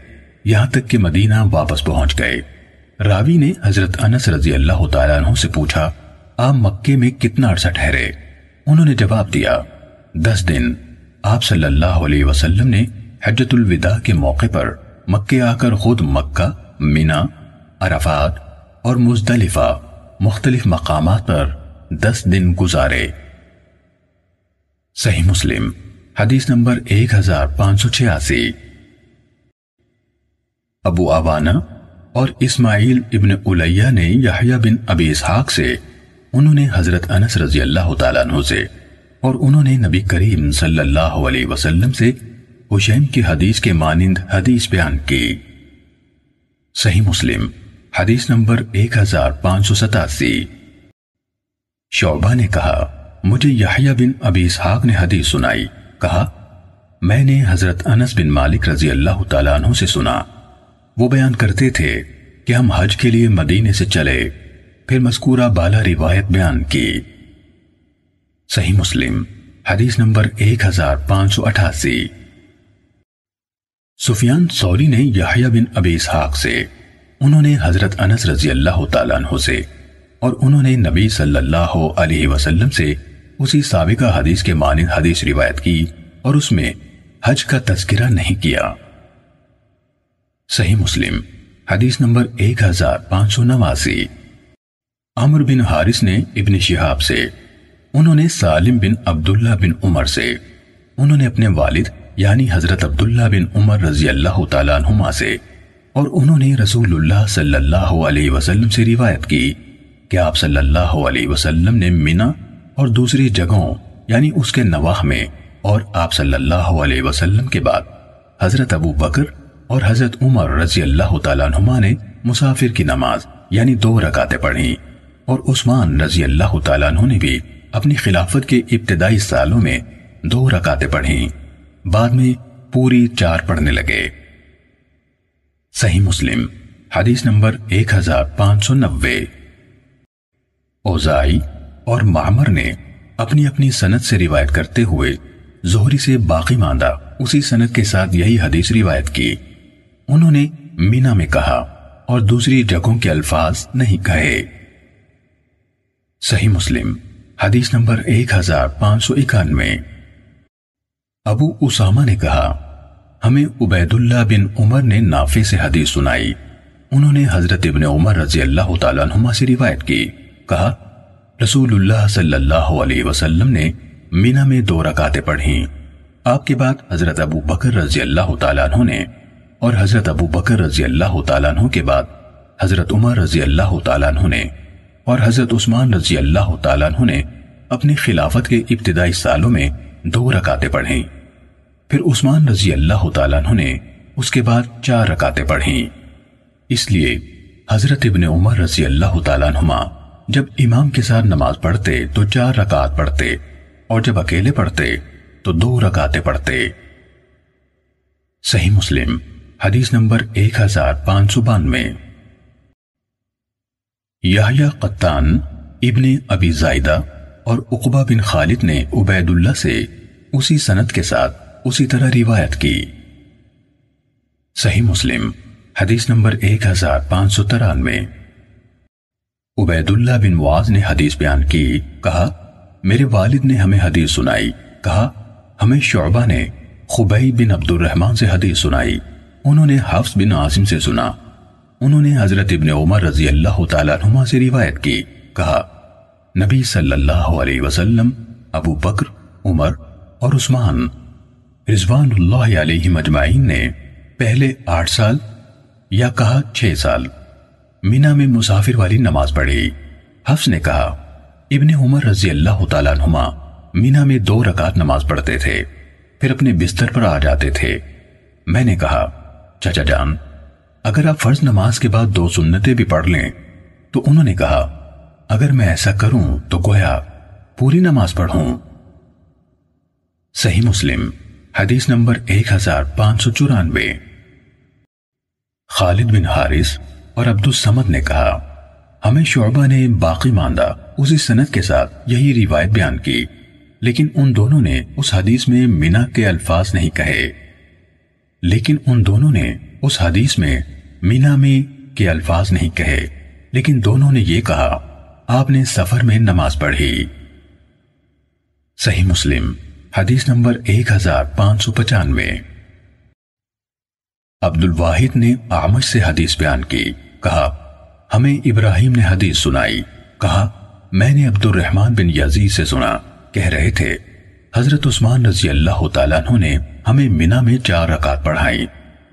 Speaker 1: یہاں تک کہ مدینہ واپس پہنچ گئے۔ راوی نے حضرت انس رضی اللہ تعالیٰ عنہ سے پوچھا، آپ مکے میں کتنا عرصہ ٹھہرے؟ انہوں نے جواب دیا، دس دن۔ آپ صلی اللہ علیہ وسلم نے حجت الوداع کے موقع پر مکے آ کر خود مکہ، مینا، عرفات اور مزدلفہ مختلف مقامات پر دس دن گزارے۔ صحیح مسلم، حدیث نمبر ایک ہزار پانچ سو چھیاسی۔ ابو آوانا اور اسماعیل ابن علیہ نے یحییٰ بن ابی اسحاق سے، انہوں نے حضرت انس رضی اللہ تعالیٰ عنہ سے، اور انہوں نے نبی کریم صلی اللہ علیہ وسلم سے حشیم کی حدیث کے مانند حدیث بیان کی۔ صحیح مسلم، حدیث نمبر ایک ہزار پانچ سو ستاسی۔ شعبہ نے کہا، مجھے یحییٰ بن ابی اسحاق نے حدیث سنائی۔ کہا، میں نے حضرت انس بن مالک رضی اللہ تعالیٰ عنہ سے سنا۔ وہ بیان کرتے تھے کہ ہم حج کے لیے مدینے سے چلے، پھر مذکورہ بالا روایت بیان کی۔ صحیح مسلم، حدیث نمبر ایک ہزار پانچ سو اٹھاسی۔ سفیان سوری نے یحییٰ بن ابی اسحاق سے، انہوں نے حضرت انس رضی اللہ تعالیٰ عنہ سے، اور انہوں نے نبی صلی اللہ علیہ وسلم سے اسی سابقہ حدیث کے مانند حدیث روایت کی اور اس میں حج کا تذکرہ نہیں کیا۔ صحیح مسلم، حدیث نمبر ایک ہزار پانچ سو نواسی۔ عمر بن حارث نے ابن شہاب سے، انہوں نے سالم بن عبداللہ بن عمر سے، انہوں نے اپنے والد یعنی حضرت عبداللہ بن عمر رضی اللہ تعالیٰ عنہما سے، اور انہوں نے رسول اللہ صلی اللہ علیہ وسلم سے روایت کی کہ آپ صلی اللہ علیہ وسلم نے منا اور دوسری جگہوں یعنی اس کے نواح میں، اور آپ صلی اللہ علیہ وسلم کے بعد حضرت ابو بکر اور حضرت عمر رضی اللہ تعالیٰ عنہما نے مسافر کی نماز یعنی دو رکعتیں پڑھی اور عثمان رضی اللہ تعالیٰ عنہ نے بھی اپنی خلافت کے ابتدائی سالوں میں دو رکعتیں پڑھیں۔ بعد میں پوری چار پڑھنے لگے۔ صحیح مسلم، حدیث نمبر ایک ہزار پانچ سو نوے۔ اوزائی اور معمر نے اپنی اپنی سنت سے روایت کرتے ہوئے زہری سے باقی ماندہ اسی سنت کے ساتھ یہی حدیث روایت کی۔ انہوں نے مینا میں کہا اور دوسری جگہوں کے الفاظ نہیں کہے۔ صحیح مسلم، حدیث نمبر ایک ہزار پانچ سو اکانوے۔ ابو اسامہ نے کہا، ہمیں عبید اللہ بن عمر نے نافع سے حدیث سنائی۔ انہوں نے حضرت ابن عمر رضی اللہ تعالیٰ عنہما سے روایت کی۔ کہا رسول اللہ صلی اللہ علیہ وسلم نے مینا میں دو رکعتیں پڑھیں۔ آپ کے بعد حضرت ابو بکر رضی اللہ تعالیٰ عنہ نے اور حضرت ابو بکر رضی اللہ تعالیٰ عنہ کے بعد حضرت عمر رضی اللہ تعالیٰ عنہ نے اور حضرت عثمان رضی اللہ تعالیٰ عنہ نے اپنی خلافت کے ابتدائی سالوں میں دو رکعتیں پڑھیں۔ پھر عثمان رضی اللہ تعالیٰ عنہ نے اس کے بعد چار رکعتیں پڑھیں۔ اس لیے حضرت ابن عمر رضی اللہ تعالیٰ عنہما جب امام کے ساتھ نماز پڑھتے تو چار رکعت پڑھتے اور جب اکیلے پڑھتے تو دو رکعتیں پڑھتے۔ صحیح مسلم حدیث نمبر ایک ہزار پانچ سو بانوے۔ یحییٰ قطان ابن ابی زائدہ اور عقبہ بن خالد نے عبید اللہ سے اسی سنت کے ساتھ اسی طرح روایت کی۔ صحیح مسلم، حدیث نمبر ایک ہزار پانچ سو ترانوے۔ عبید اللہ بن معاذ نے حدیث بیان کی، کہا، میرے والد نے ہمیں حدیث سنائی۔ کہا، ہمیں شعبہ نے خبئی بن عبد الرحمن سے حدیث سنائی۔ انہوں نے حفظ بن عاصم سے سنا۔ انہوں نے حضرت ابن عمر رضی اللہ تعالیٰ عنہ سے روایت کی۔ کہا، نبی صلی اللہ علیہ وسلم، ابو بکر، عمر اور عثمان۔ رضوان اللہ علیہ مجمعین نے پہلے آٹھ سال یا کہا چھ سال مینا میں مسافر والی نماز پڑھی۔ حفظ نے کہا، ابن عمر رضی اللہ تعالیٰ عنہما مینا میں دو رکعت نماز پڑھتے تھے، پھر اپنے بستر پر آ جاتے تھے۔ میں نے کہا چچا جان، اگر آپ فرض نماز کے بعد دو سنتیں بھی پڑھ لیں، تو انہوں نے کہا، اگر میں ایسا کروں تو گویا پوری نماز پڑھوں۔ صحیح مسلم، حدیث نمبر ایک ہزار پانچ سو چورانوے۔ خالد بن حارث اور عبد السمد نے کہا، ہمیں شعبہ نے باقی ماندہ اسی سنت کے ساتھ یہی روایت بیان کی، لیکن ان دونوں نے اس حدیث میں مینا کے الفاظ نہیں کہے۔ لیکن ان دونوں نے اس حدیث میں مینا میں کے الفاظ نہیں کہے، لیکن دونوں نے یہ کہا، آپ نے سفر میں نماز پڑھی۔ صحیح مسلم، حدیث نمبر ایک ہزار پانچ سو پچانوے۔ عبد الواحد نے آمش سے حدیث بیان کی، کہا، ہمیں ابراہیم نے حدیث سنائی۔ کہا، میں نے عبد الرحمن بن یزید سے سنا، کہہ رہے تھے۔ حضرت عثمان رضی اللہ تعالیٰ عنہ نے ہمیں منا میں چار رکعت پڑھائی۔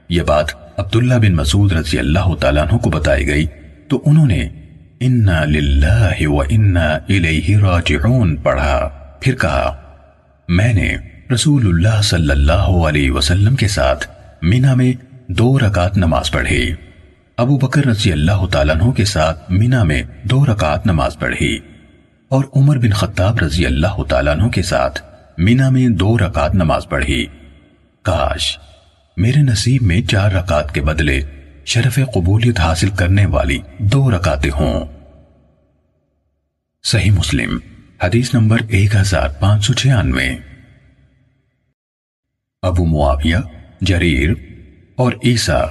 Speaker 1: یہ بات عبداللہ بن مسعود رضی اللہ تعالیٰ عنہ کو بتائی گئی۔ تو انہوں نے انا للہ و انا الیہ راجعون پڑھا۔ پھر کہا، میں نے رسول اللہ صلی اللہ علیہ وسلم کے ساتھ مینا میں دو رکعت نماز پڑھی۔ ابو بکر رضی اللہ تعالیٰ عنہ کے ساتھ مینا میں دو رکعت نماز پڑھی۔ اور عمر بن خطاب رضی اللہ تعالیٰ عنہ کے ساتھ مینا میں دو رکعت نماز پڑھی۔ کاش میرے نصیب میں چار رکعت کے بدلے شرف قبولیت حاصل کرنے والی دو رکعتیں ہوں۔ صحیح مسلم، حدیث نمبر ایک ہزار پانچ سو چھیانوے۔ ابو معاویہ، جریر اور عیسیٰ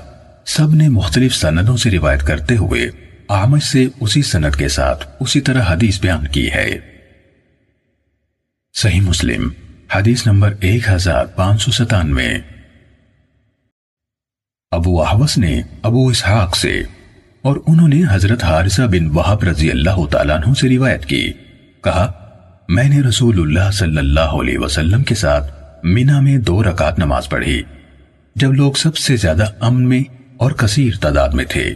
Speaker 1: سب نے مختلف سندوں سے روایت کرتے ہوئے آمش سے اسی سند کے ساتھ اسی طرح حدیث بیان کی ہے۔ صحیح مسلم، حدیث نمبر ایک ہزار پانچ سو ستانوے۔ ابو احوس نے ابو اسحاق سے اور انہوں نے حضرت حارثہ بن وحب رضی اللہ تعالیٰ عنہ سے روایت کی۔ کہا، میں نے رسول اللہ صلی اللہ علیہ وسلم کے ساتھ مینا میں دو رکعت نماز پڑھی، جب لوگ سب سے زیادہ امن میں اور کثیر تعداد میں تھے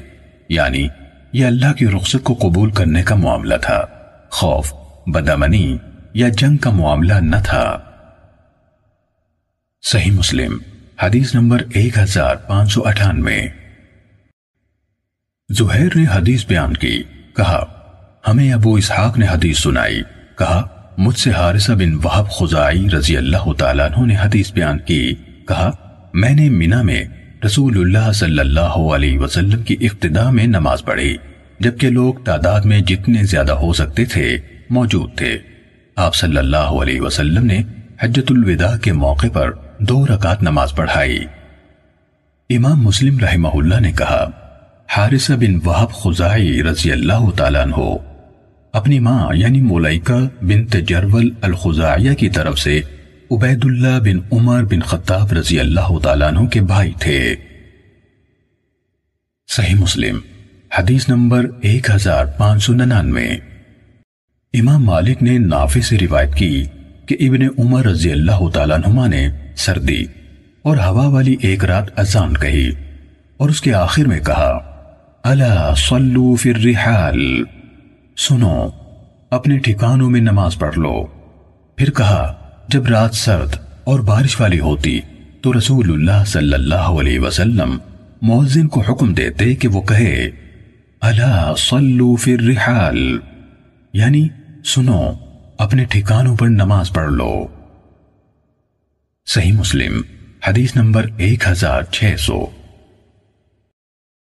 Speaker 1: یعنی یہ اللہ کی رخصت کو قبول کرنے کا معاملہ تھا۔ خوف بدامنی یا جنگ کا معاملہ نہ تھا۔ صحیح مسلم، حدیث نمبر ایک ہزار پانچ سو اٹھانوے۔ زہیر نے حدیث بیان کی، کہا، ہمیں ابو اسحاق نے حدیث سنائی۔ کہا، مجھ سے حارثہ بن وحب خزائی رضی اللہ تعالیٰ عنہ نے حدیث بیان کی۔ کہا، میں نے منہ میں رسول اللہ صلی اللہ علیہ وسلم کی اقتداء میں نماز پڑھی، جبکہ لوگ تعداد میں جتنے زیادہ ہو سکتے تھے، موجود تھے۔ آپ صلی اللہ علیہ وسلم نے حجت الوداع کے موقع پر دو رکعت نماز پڑھائی۔ امام مسلم رحمہ اللہ نے کہا حارثہ بن وحب خزائی رضی اللہ تعالیٰ عنہ اپنی ماں یعنی مولائکہ بنت جرول الخزائیہ کی طرف سے عبید اللہ بن عمر بن خطاب رضی اللہ تعالیٰ عنہ کے بھائی تھے۔ صحیح مسلم، حدیث نمبر 1599 امام مالک نے نافع سے روایت کی کہ ابن عمر رضی اللہ تعالیٰ عنہ نے سردی اور ہوا والی ایک رات ازان کہی اور اس کے آخر میں کہا، الا صلو فی الرحال. سنو، اپنے ٹھکانوں میں نماز پڑھ لو۔ پھر کہا، جب رات سرد اور بارش والی ہوتی تو رسول اللہ صلی اللہ علیہ وسلم مؤذن کو حکم دیتے کہ وہ کہے، الا صلو فی الرحال. یعنی سنو، اپنے ٹھکانوں پر نماز پڑھ لو۔ صحیح مسلم، حدیث نمبر ایک ہزار چھ سو۔